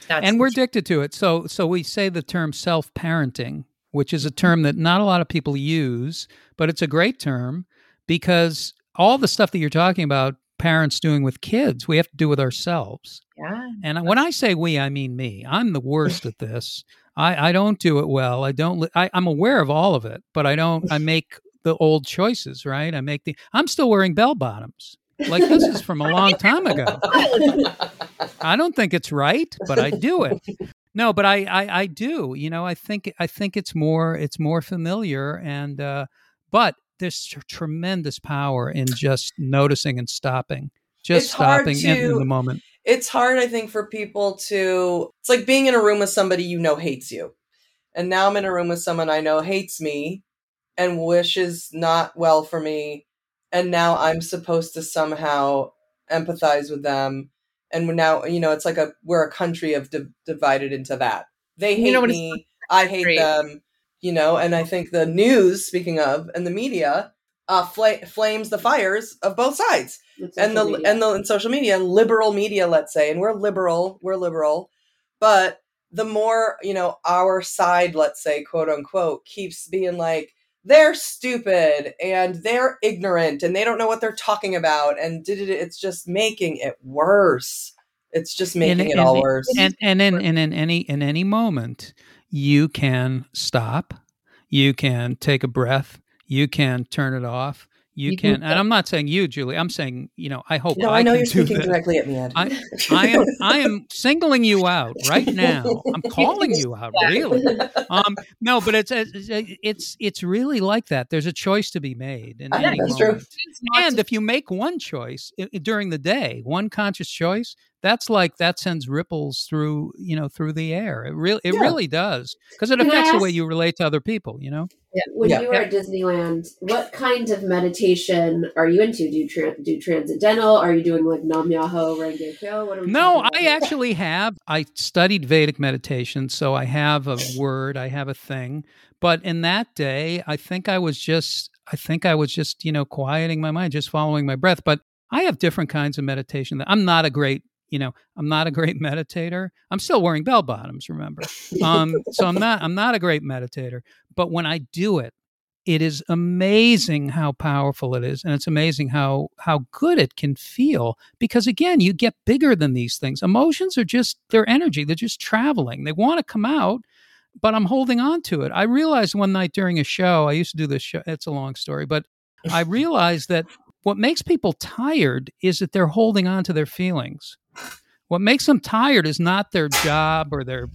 S1: and we're addicted to it. So so we say the term self-parenting, which is a mm-hmm. term that not a lot of people use, but it's a great term because all the stuff that you're talking about parents doing with kids, we have to do with ourselves.
S2: Yeah.
S1: And when I say we, I mean me. I'm the worst at this. I, I don't do it well. I don't. li- I, I'm aware of all of it, but I don't. I make the old choices, right? I make the. I'm still wearing bell bottoms. Like this is from a long time ago. I don't think it's right, but I do it. No, but I, I, I do. You know, I think I think it's more it's more familiar, and uh, but there's tr- tremendous power in just noticing and stopping, just
S3: It's hard
S1: stopping in, in the moment.
S3: it's hard i think for people to it's like being in a room with somebody you know hates you. And now i'm in a room with someone i know hates me and wishes not well for me and now i'm supposed to somehow empathize with them. And now you know it's like a we're a country of di- divided into that. They hate
S2: You know
S3: me i hate them you know and i think the news speaking of and the media uh fla- flames the fires of both sides. And the
S4: social media.
S3: and the and social media and liberal media let's say and we're liberal we're liberal. But the more you know our side let's say quote unquote keeps being like they're stupid and they're ignorant and they don't know what they're talking about and did it it's just making it worse. It's just making
S1: And-
S3: it
S1: and-
S3: all worse.
S1: and and in, and in any in any moment you can stop. You can take a breath. You can turn it off. You,
S2: You
S1: can,
S2: can-
S1: and i'm not saying you julie. I'm saying you know i hope
S3: no
S1: i,
S3: i know
S1: can
S3: you're
S1: do
S3: speaking
S1: this.
S3: directly at me ed
S1: I, I am i am singling you out right now. I'm calling you out really. Um no but it's it's it's it's really like that. There's a choice to be made in any
S3: that's true.
S1: moment.
S2: Choose
S1: and if you make one choice i- i- during the day, one conscious choice, that's like that sends ripples through you know through the air. It really it
S3: Yeah.
S1: really does because it
S4: Can I
S1: affects the way you relate to other people. You know. Yeah.
S4: When
S3: Yeah.
S4: you were at Disneyland, what kind of meditation are you into? Do you tra- do transcendental? Are you doing like Nam Myoho Renge Kyo? What are we
S1: No, I actually have. I studied Vedic meditation, so I have a word, I have a thing. But in that day, I think I was just, I think I was just, you know, quieting my mind, just following my breath. But I have different kinds of meditation. That I'm not a great, you know, I'm not a great meditator. I'm still wearing bell bottoms, remember? Um, so I'm not, I'm not a great meditator. But when I do it, it is amazing how powerful it is and it's amazing how how good it can feel because again you get bigger than these things emotions are just they're energy they're just traveling they want to come out but i'm holding on to it i realized one night during a show i used to do this show it's a long story but i realized that what makes people tired is that they're holding on to their feelings what makes them tired is not their job or their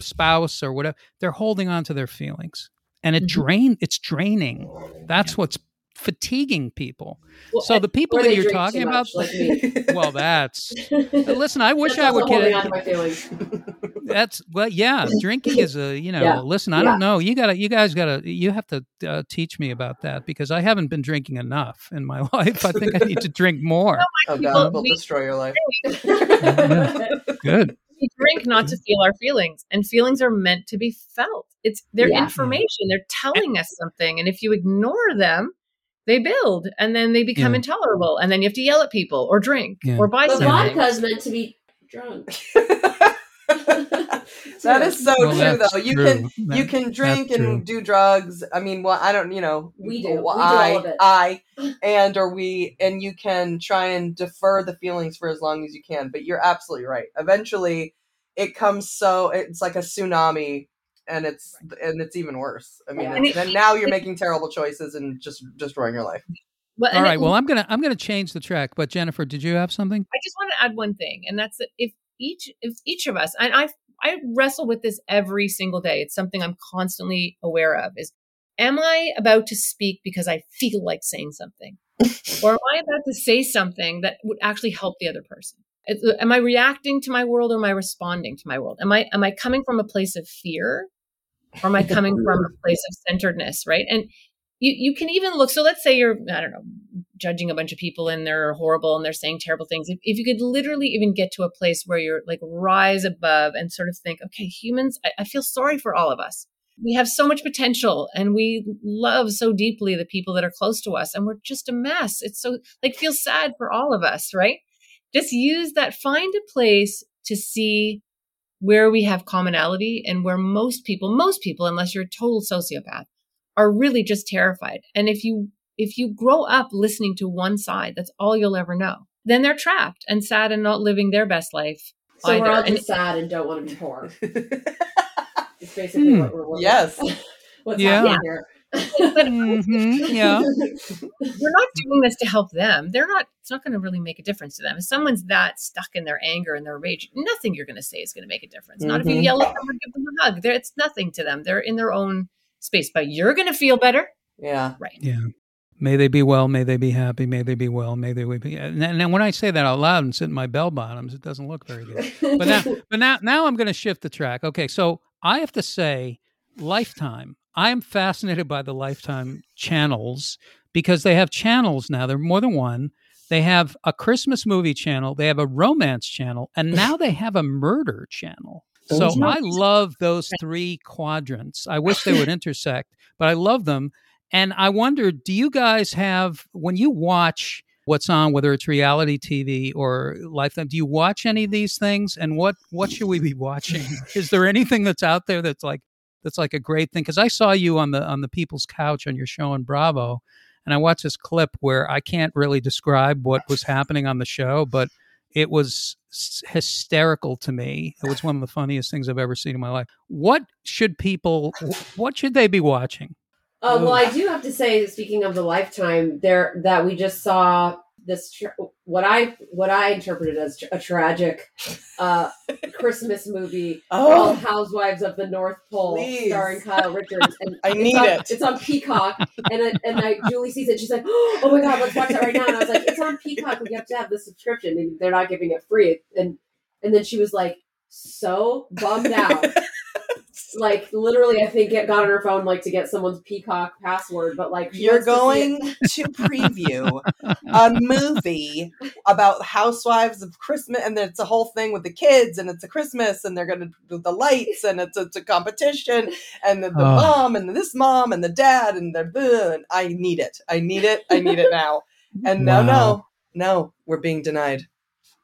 S1: spouse or whatever. They're holding on to their feelings. And it
S2: Mhm.
S1: drain it's draining. That's what's fatiguing people.
S4: Well,
S1: so the people that you're talking about
S4: much, like
S1: well that's listen i wish
S4: That's
S1: i would get
S4: on to my feelings.
S1: that's well yeah drinking is a you know
S4: Yeah.
S1: listen i don't know you gotta you guys gotta you have to uh, teach me about that because i haven't been drinking enough in my life i think i need to drink more
S3: oh
S2: People-
S3: god, will destroy your life.
S1: good
S2: we drink not to feel our feelings and feelings are meant to be felt it's their
S4: Yeah.
S2: information they're telling us something and if you ignore them they build and then they become
S1: Yeah.
S2: intolerable and then you have to yell at people or drink
S1: Yeah.
S2: or buy
S4: But
S2: something
S4: vodka is meant to be drunk.
S3: that is so
S1: Well,
S3: true though. You
S1: true.
S3: can
S1: That-
S3: you can drink
S1: that's
S3: and do drugs. I mean, well, I don't, you know,
S4: We do. We do
S3: well,
S4: all
S3: I,
S4: of it.
S3: I, and or we, and you can try and defer the feelings for as long as you can. But you're absolutely right. Eventually, it comes so it's like a tsunami, and it's and it's even worse. I mean,
S4: Yeah.
S2: And
S3: it's,
S2: it-
S3: and now you're making terrible choices and just destroying your life.
S2: well,
S1: all
S2: and
S1: right
S2: it-
S1: well i'm gonna i'm gonna change the track but jennifer did you have something
S2: I just want to add one thing, and that's that if each if each of us, and I I wrestle with this every single day. It's something I'm constantly aware of. Is am I about to speak because I feel like saying something, or am I about to say something that would actually help the other person? Uh, am I reacting to my world or am I responding to my world? Am I am I coming from a place of fear, or am I coming from a place of centeredness? Right, and you you can even look. So let's say you're I don't know judging a bunch of people and they're horrible and they're saying terrible things. If, if you could literally even get to a place where you're like rise above and sort of think, okay, humans, I, I feel sorry for all of us. We have so much potential and we love so deeply the people that are close to us and we're just a mess. It's so like feels sad for all of us, right? Just use that, find a place to see where we have commonality and where most people, most people, unless you're a total sociopath, are really just terrified. And if you if you grow up listening to one side, that's all you'll ever know. Then they're trapped and sad and not living their best life.
S4: So we're
S2: either.
S4: all
S2: And-
S4: just sad and don't want to be poor. It's basically
S1: Hmm.
S4: what we're what-
S3: Yes.
S4: What's
S1: Yeah.
S4: happening here?
S1: Mhm, yeah
S2: We're not doing this to help them. They're not. It's not going to really make a difference to them. If someone's that stuck in their anger and their rage, nothing you're going to say is going to make a difference. Not if you
S3: Mhm.
S2: yell at them or give them a hug. They're, it's nothing to them. They're in their own space. But you're going to feel better,
S3: yeah.
S2: right?
S1: Yeah. May they be well. May they be happy. May they be well. May they be. And then and when I say that out loud and sit in my bell bottoms, it doesn't look very good. But now, but now, now I'm going to shift the track. Okay, so I have to say, Lifetime. I am fascinated by the Lifetime channels because they have channels now. There are more than one. They have a Christmas movie channel. They have a romance channel, and now they have a murder channel. So I love those three quadrants. I wish they would intersect, but I love them. And I wonder, do you guys have when you watch what's on, whether it's reality TV or Lifetime, do you watch any of these things? And what what should we be watching? Is there anything that's out there that's like that's like a great thing? Because I saw you on the on the People's Couch on your show on Bravo, and I watched this clip where I can't really describe what was happening on the show, but it was hysterical to me. It was one of the funniest things I've ever seen in my life. What should people? What should they be watching?
S4: Uh, well, I do have to say, speaking of the lifetime, there that we just saw this tra- what I what I interpreted as tra- a tragic uh, Christmas movie called
S3: Oh,
S4: Housewives of the North Pole,
S3: Please.
S4: starring Kyle Richards. And
S3: I need
S4: on,
S3: it.
S4: It's on Peacock, and I, and I, Julie sees it. She's like, "Oh my god, let's watch that right now!" And I was like, "It's on Peacock. We have to have the subscription, and they're not giving it free." And And then she was like so bummed out. like literally, I think it got on her phone like to get someone's Peacock password, but like
S3: You're
S4: wants to
S3: going to preview a movie about housewives of Christmas, and it's a whole thing with the kids, and it's a Christmas, and they're going to do the lights, and it's, it's a competition, and the, the
S1: Oh.
S3: mom, and this mom, and the dad, and the blah, and I need it. I need it. I need it now. And no, no, no, we're being denied.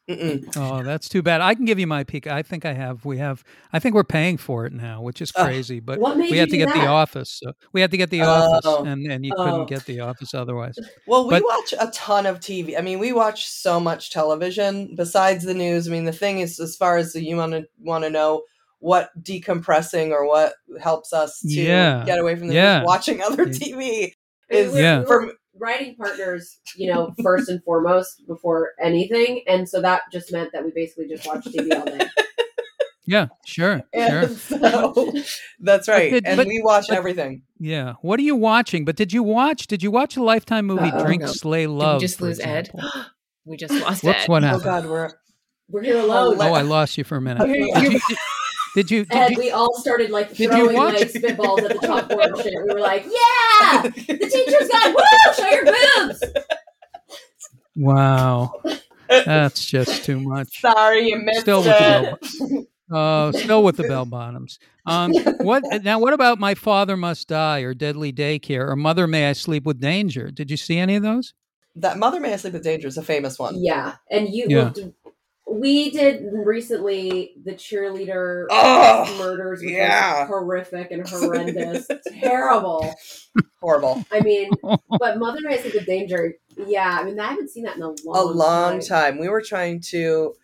S3: Mm-mm.
S1: Oh, that's too bad. I can give you my peek. I think I have. We have. I think we're paying for it now, which is crazy. But we had to get the office. So we had to get the
S3: Oh.
S1: office, and and you
S4: Oh.
S1: couldn't get the office otherwise.
S3: Well, we
S1: But-
S3: watch a ton of TV. I mean, we watch so much television besides the news. I mean, the thing is, as far as you want to want to know what decompressing or what helps us to
S1: Yeah.
S3: get away from the
S1: Yeah.
S3: watching other TV is
S1: Yeah.
S3: for
S4: writing partners, you know, first and foremost before anything, and so that just meant that we basically just watched TV all day.
S1: Yeah, sure, sure.
S3: so that's right.
S1: did-
S3: and
S1: but-
S3: we watch
S1: but-
S3: everything.
S1: Yeah. What are you watching? But did you watch? Did you watch the Lifetime movie
S4: Uh-oh.
S1: Drink,
S2: No.
S1: Slay,
S2: Did
S1: Love?
S2: we just
S1: for
S2: lose Ed? we just lost
S1: Whoops!
S2: Ed.
S1: What
S3: Oh? God, we're
S4: We're here oh, alone.
S3: Oh,
S1: Oh, I lost you for a minute.
S2: Okay,
S1: Did you? Did, did you? Did
S4: and
S1: you
S4: we all started like
S1: Did you
S4: throwing
S1: watch
S4: like
S1: it?
S4: spitballs at the chalkboard and shit. We were like, "Yeah, the teacher's gone! Woo! Show your boobs!"
S1: wow, that's just too much.
S3: sorry you missed
S1: Still with the
S3: it.
S1: bell. Uh, still with the bell bottoms. Um, what now? What about My Father Must Die or Deadly Daycare or Mother May I Sleep with Danger? Did you see any of those?
S3: that Mother May I Sleep with Danger is a famous one.
S4: Yeah, and you.
S1: Yeah.
S4: We did recently the cheerleader
S3: Oh,
S4: murders, which
S3: yeah.
S4: was horrific and horrendous, terrible.
S3: Horrible.
S4: I mean, but Mother May I Sleep with Danger. Yeah, I mean, I haven't seen that in a long,
S3: a long time. We were trying to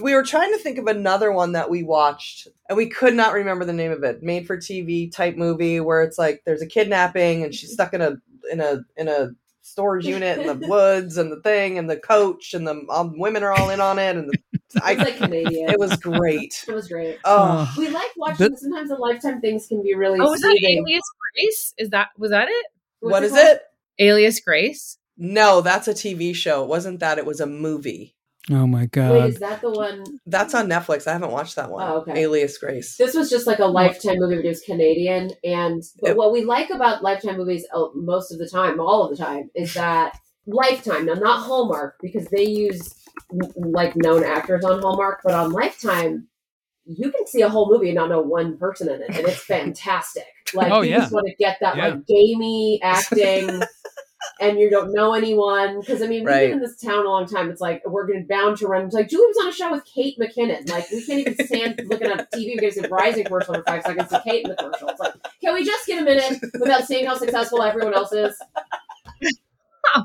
S3: we were trying to think of another one that we watched and we could not remember the name of it. Made for TV type movie where it's like there's a kidnapping and she's stuck in a in a in a storage unit and the woods and the thing and the coach and the um, women are all in on it and the,
S4: It's
S3: I,
S4: like Canadian.
S3: it was great.
S4: It was great.
S3: Oh,
S4: We like watching. sometimes the lifetime things can be really.
S2: Oh, was that. Alias Grace? Is that was that it?
S4: What's
S3: what is
S4: called?
S3: it?
S2: Alias Grace?
S3: No, that's a TV show. It wasn't that. It was a movie.
S1: Oh my
S4: Wait,
S1: God!
S4: is that the one?
S3: That's on Netflix. I haven't watched that one.
S4: Oh, okay.
S3: Alias Grace.
S4: This was just like a lifetime movie, but it was Canadian. And but
S3: It-
S4: what we like about lifetime movies uh, most of the time, all of the time, is that Lifetime. Now, not Hallmark because they use like known actors on Hallmark, but on Lifetime, you can see a whole movie and not know one person in it, and it's fantastic. Like
S1: Oh,
S4: you
S1: yeah.
S4: just want to get that
S1: Yeah.
S4: like gamey acting. And you don't know anyone because I mean we've
S3: Right.
S4: been in this town a long time. It's like we're going bound to run. It's like Julie was on a show with Kate McKinnon. Like we can't even stand looking at TV because of Rising commercial for five seconds to Kate in the commercial. It's like, can we just get a minute without seeing how successful everyone else is?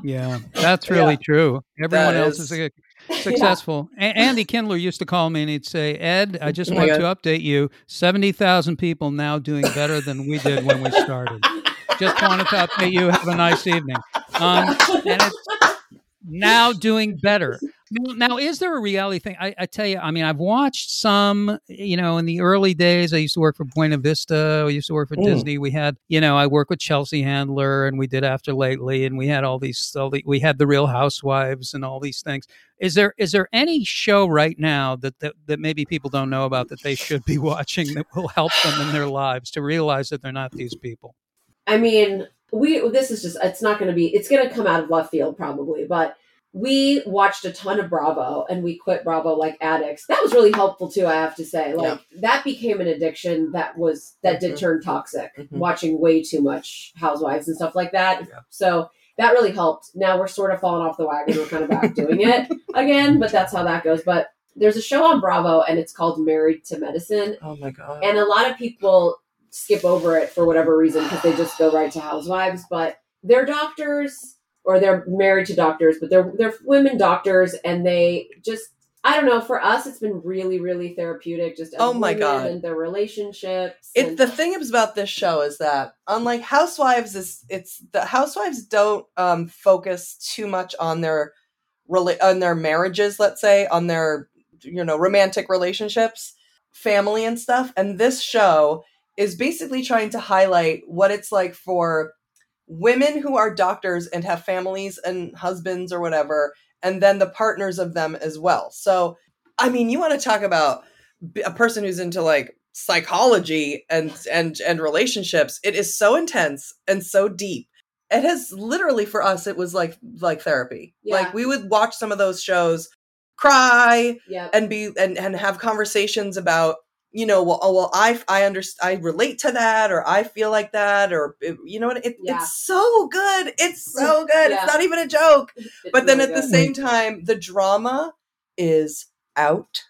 S1: Yeah, that's really true. Everyone
S3: That
S1: else
S3: is-
S1: is successful. A- Andy Kindler used to call me and he'd say, "Ed, I just
S3: Oh
S1: want to update you: seventy thousand people now doing better than we did when we started. Just wanted to update you. Have a nice evening." Um, and it's now doing better. Now, is there a reality thing? I, I tell you, I mean, I've watched some, you know, in the early days, I used to work for Buena Vista. I used to work for
S3: Mm.
S1: Disney. We had, you know, I worked with Chelsea Handler and we did After Lately and we had all these, all the, we had The Real Housewives and all these things. Is there, is there any show right now that, that, that maybe people don't know about that they should be watching that will help them in their lives to realize that they're not these people?
S4: I mean, we this is just it's not going to be it's going to come out of left field probably, but we watched a ton of Bravo and we quit Bravo like addicts. That was really helpful too, I have to say. Like that became an addiction that was that did
S3: Mhm.
S4: turn toxic.
S3: Mhm.
S4: Watching way too much Housewives and stuff like that.
S3: Yeah.
S4: So that really helped. Now we're sort of falling off the wagon. We're kind of back doing it again, but that's how that goes. But there's a show on Bravo and it's called Married to Medicine
S3: Oh my god.
S4: and a lot of people skip over it for whatever reason because they just go right to housewives but they're doctors or they're married to doctors but they're they're women doctors and they just i don't know for us it's been really really therapeutic just
S3: Oh my God.
S4: and their relationships
S3: It,
S4: and-
S3: the thing is about this show is that unlike housewives is it's the housewives don't um focus too much on their on their marriages let's say on their you know romantic relationships family and stuff and this show is basically trying to highlight what it's like for women who are doctors and have families and husbands or whatever and then the partners of them as well so I mean, you want to talk about a person who's into like psychology and and and relationships. It is so intense and so deep. It has literally for us it was like like therapy.
S4: Yeah.
S3: Like we would watch some of those shows, cry
S4: Yeah.
S3: and be and and have conversations about you know well oh well I I understand I relate to that or I feel like that or it- you know what it,
S4: Yeah.
S3: it's so good it's so good
S4: Yeah.
S3: it's not even a joke
S4: It's
S3: but then
S4: really
S3: at the same time the drama is out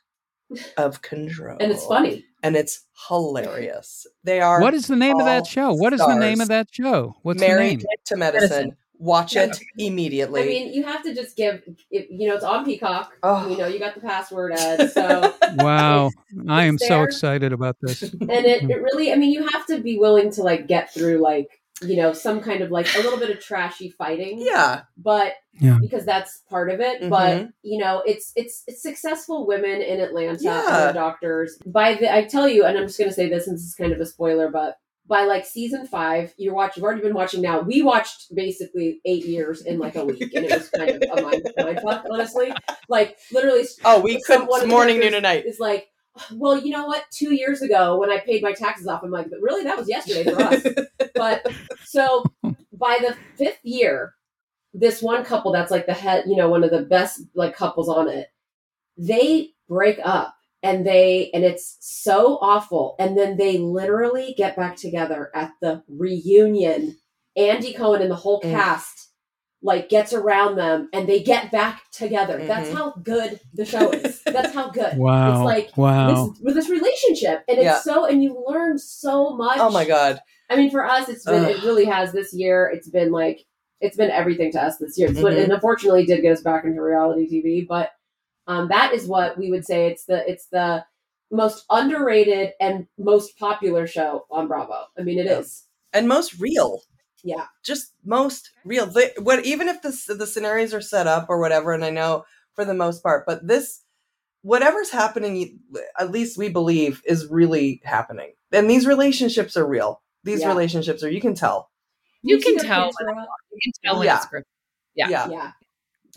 S3: of control
S4: and it's funny.
S3: and it's hilarious they are
S1: What is the name of that show? What is the name of that show? What's the
S3: married
S1: name?
S3: to medicine
S2: Medicine.
S3: Watch
S4: Yeah.
S3: it immediately
S4: I mean, you have to just give. It, you know, it's on Peacock.
S3: Oh.
S4: You know, you got the password, Ed. So,
S1: Wow, I am
S4: it's
S1: so excited about this.
S4: and it, it really. I mean, you have to be willing to like get through like you know some kind of like a little bit of trashy fighting.
S3: yeah
S4: but
S1: Yeah.
S4: because that's part of it
S3: Mhm.
S4: but you know it's it's it's successful women in atlanta
S3: Yeah.
S4: doctors by the i tell you and i'm just going to say this since it's kind of a spoiler but by like season five you're watching you've already been watching now. We watched basically eight years in like a week and it was kind of a mind, mind fuck honestly. Like literally
S3: oh we could morning noon and night.
S4: it's like well you know what? Two years ago when i paid my taxes off i'm like really that was yesterday for us. But so by the fifth year, this one couple that's like the head, you know, one of the best like couples on it, they break up and they and it's so awful. And then they literally get back together at the reunion. Andy Cohen and the whole
S3: Mm.
S4: cast like gets around them and they get back together. That's
S3: Mhm.
S4: how good the show is. That's how good.
S1: Wow,
S4: It's like
S1: wow.
S4: this with this relationship. And it's
S3: Yeah.
S4: so and you learn so much.
S3: oh my god
S4: I mean, for us, it's been
S3: Ugh.
S4: it really has this year. It's been like it's been everything to us this year. It's what,
S3: Mhm.
S4: and unfortunately did get us back into reality TV. But um, that is what we would say. It's the it's the most underrated and most popular show on Bravo. I mean, it is.
S3: Yeah. and most real
S4: Yeah.
S3: just most real the, what even if the the scenarios are set up or whatever and i know for the most part but this whatever's happening at least we believe is really happening and these relationships are real these
S4: Yeah.
S3: relationships are you can tell
S2: You
S4: see
S2: can
S4: their
S2: tell
S4: kids?
S2: You can tell when
S3: Yeah.
S2: it's scripted. Yeah.
S4: Yeah.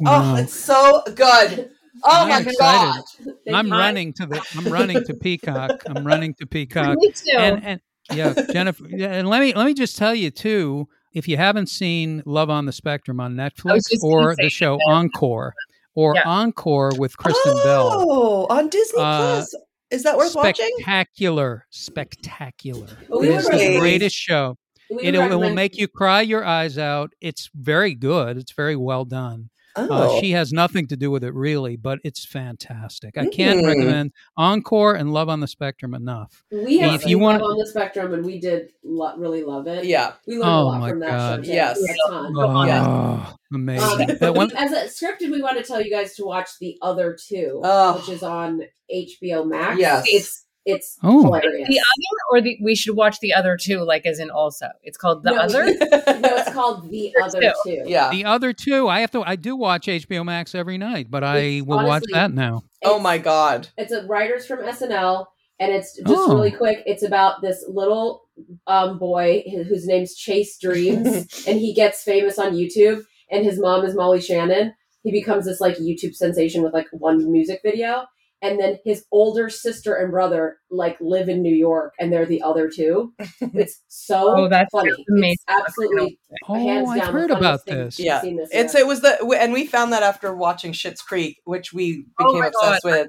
S3: oh it's so good oh
S1: I'm
S3: my
S1: excited.
S3: god
S4: Thank
S1: I'm
S4: you.
S1: running to the. I'm running to Peacock. I'm running to Peacock.
S2: Me too.
S1: and and yeah, Jennifer. Yeah, and let me let me just tell you too. If you haven't seen Love on the Spectrum on Netflix or the show
S2: that.
S1: Encore or
S2: Yeah.
S1: Encore with Kristen Bell,
S3: oh on disney
S1: Uh,
S3: plus is that worth watching
S1: spectacular, spectacular.
S4: Well, we
S1: it the greatest show.
S4: We would
S1: It, it will make you cry your eyes out. It's very good. It's very well done.
S3: Oh
S1: Uh, she has nothing to do with it really, but it's fantastic. I can't
S3: Mm.
S1: recommend Encore and Love on the Spectrum enough.
S4: We have
S1: if you
S4: Love
S1: wanna-
S4: on the spectrum, and we did lo- really love it.
S3: yeah
S4: we learned a
S1: Oh
S4: lot
S1: my
S4: from that
S1: God.
S4: show. too.
S3: Yes.
S4: A.
S1: Oh,
S3: Yeah.
S1: amazing!
S4: Um,
S1: that one,
S4: as a scripted, we want to tell you guys to watch the other two,
S3: Oh.
S4: which is on HBO Max.
S3: Yes.
S4: it's it's
S1: Oh.
S4: hilarious.
S2: the other or the we should watch the other two, like as in also. It's called the
S4: No,
S2: other.
S4: no, it's called the
S2: There's
S4: other
S2: two.
S4: two.
S3: yeah
S1: the other two, I have to. I do watch HBO Max every night, but I
S4: It's
S1: will watch that now.
S3: oh my god
S4: It's a writers from SNL, and it's just
S1: Oh.
S4: really quick. It's about this little um, boy wh- whose name's Chase Dreams, and he gets famous on YouTube. And his mom is Molly Shannon. He becomes this like YouTube sensation with like one music video, and then his older sister and brother like live in New York, and they're the other two. It's so
S2: Oh, that's
S4: funny.
S2: amazing.
S4: It's absolutely
S1: Oh,
S4: hands down
S1: I've
S4: the
S1: heard about this.
S3: Yeah.
S4: this
S3: it's
S4: year.
S3: it was the and we found that after watching Schitt's Creek, which we
S2: Oh
S3: became
S2: my
S3: obsessed with.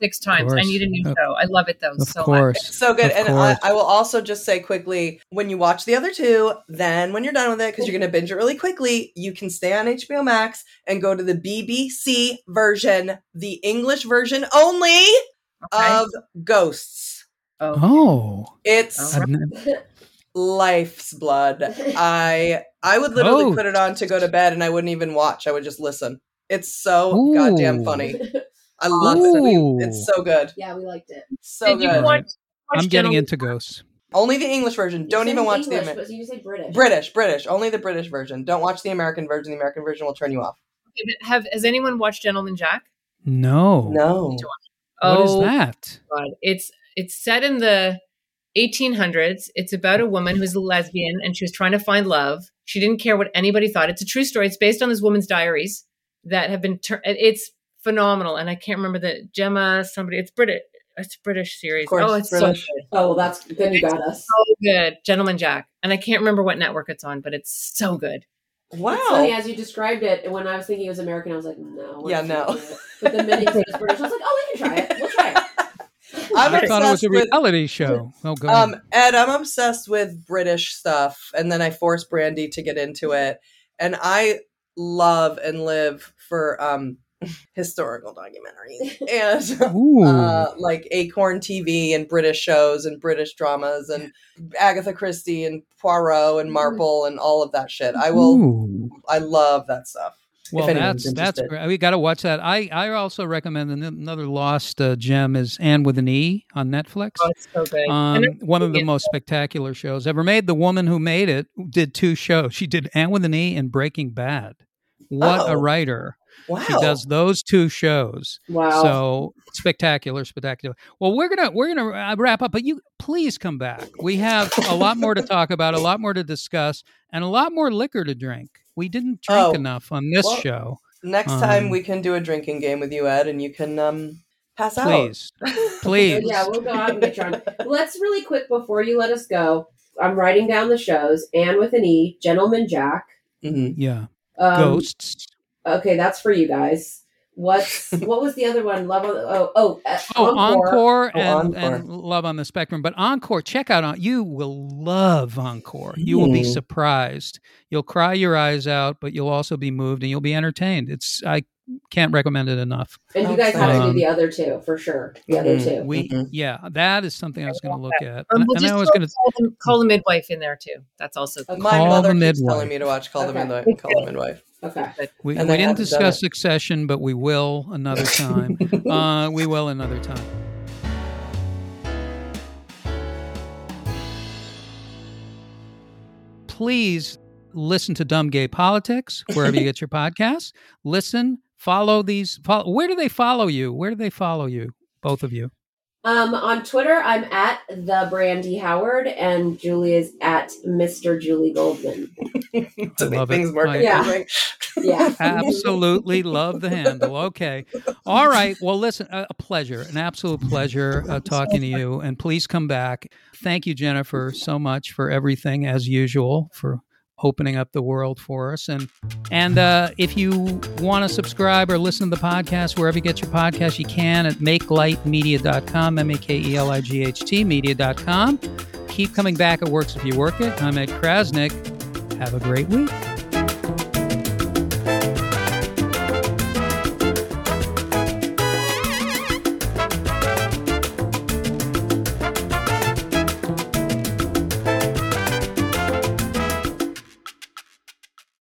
S2: Six times. I need a new show. I love it though
S1: Of
S2: so much.
S1: course,
S3: It's so good.
S1: Of
S3: And I. I will also just say quickly when you watch the other two, then when you're done with it, because you're going to binge it really quickly, you can stay on HBO Max and go to the BBC version, the English version only
S2: Okay.
S3: of Ghosts.
S2: oh.
S1: Oh,
S3: It's. Life's blood. I I would literally
S1: Oh.
S3: put it on to go to bed and I wouldn't even watch. I would just listen. It's so goddamn funny. I love
S1: Ooh.
S3: it. It's so good.
S4: yeah, we liked it.
S3: So
S2: Did you
S3: good.
S2: watch? watch
S1: I'm getting
S2: Gentlemen-
S1: into ghosts.
S3: Only the English version.
S4: You
S3: Don't even watch
S4: English,
S3: the Amer-
S4: but you say British.
S3: British, British. Only the British version. Don't watch the American version. The American version will turn you off.
S2: Okay, but Have has anyone watched Gentleman Jack?
S1: No,
S3: No.
S1: Oh, What is
S2: Oh,
S1: that?
S2: God. It's it's set in the 1800s. It's about a woman who's a lesbian and she was trying to find love. She didn't care what anybody thought. It's a true story. It's based on this woman's diaries that have been. Tur- it's phenomenal. And I can't remember the Gemma somebody. It's British. It's a British series.
S3: course,
S2: oh, it's
S3: British.
S2: so good.
S4: Oh, well, that's then you got us.
S2: So good, Gentleman Jack. And I can't remember what network it's on, but it's so good.
S3: Wow.
S4: It's funny as you described it. When I was thinking it was American, I was like, no.
S3: Yeah, no.
S4: gonna do it. But the minute it was British, I was like, oh, we can try it. We'll try it.
S3: I'm
S1: I thought it was
S3: obsessed
S1: a
S3: with
S1: reality show. Oh, go ahead.
S3: um Ed, I'm obsessed with British stuff and then I forced Brandy to get into it. And I love and live for um historical documentaries and uh, like Acorn TV and British shows and British dramas and Agatha Christie and Poirot and Marple and all of that shit. I will.
S1: Ooh.
S3: I love that stuff.
S1: Well,
S3: anyone's
S1: that's that's
S3: interested.
S1: great. We got to watch that. I I also recommend another lost uh, gem is Anne with an E on Netflix.
S2: Oh, it's so good.
S1: Um,
S2: And I'm
S1: one of the
S2: seeing it.
S1: most spectacular shows ever made. The woman who made it did two shows. She did Anne with an E and Breaking Bad. What a
S3: Oh.
S1: writer!
S3: Wow.
S1: She does those two shows.
S4: Wow.
S1: So spectacular, spectacular. Well, we're gonna we're gonna uh, wrap up, but you please come back. We have a lot more to talk about, a lot more to discuss, and a lot more liquor to drink. We didn't drink
S3: Oh,
S1: enough on this
S3: well,
S1: show.
S3: Next time
S1: Um,
S3: we can do a drinking game with you, Ed, and you can um pass out.
S1: Please, please.
S4: yeah, we'll go out and get drunk. Let's really quick before you let us go. I'm writing down the shows. Anne with an E, Gentleman Jack.
S3: Mhm.
S1: Yeah,
S4: Um,
S1: ghosts.
S4: Okay, that's for you guys. What's what was the other one? Love on oh oh uh,
S1: Oh, Encore,
S3: Oh,
S1: and,
S3: Encore.
S1: and Love on the Spectrum. But Encore, check out on you will love Encore. You will be
S3: Hmm.
S1: surprised. You'll cry your eyes out, but you'll also be moved and you'll be entertained. It's I can't recommend it enough.
S4: And you guys have to do
S1: Um,
S4: the other two for sure. The other
S3: Mhm.
S4: two.
S1: We
S3: Mhm.
S1: yeah, that is something I was going to look at.
S2: Um,
S1: And,
S2: we'll
S1: and I was going to
S2: call, the, call the midwife in there too. That's also good.
S4: Okay.
S3: My
S1: Call
S3: mother
S1: the
S3: keeps
S1: midwife.
S3: telling me to watch Call the Midwife. Call the Midwife.
S4: Okay.
S1: we, we didn't discuss
S3: it.
S1: Succession, but we will another time. uh, we will another time. Please listen to Dumb Gay Politics wherever you get your podcasts. Listen, follow these. Follow, where do they follow you? Where do they follow you? Both of you.
S4: Um, on Twitter, I'm at the Brandy Howard, and Julie is at Mr. Julie Goldman.
S3: to make
S1: love it.
S3: things more
S1: I-
S4: Yeah. Yeah,
S1: Absolutely love the handle. Okay. All right. Well, listen, a a pleasure, an absolute pleasure uh, talking to you. And please come back. Thank you, Jennifer, so much for everything, as usual, for opening up the world for us. And and uh, if you want to subscribe or listen to the podcast wherever you get your podcast, you can at makelightmedia.com, M A K E L I G H T media.com. Keep coming back. It works if you work it. I'm Ed Crasnick. Have a great week.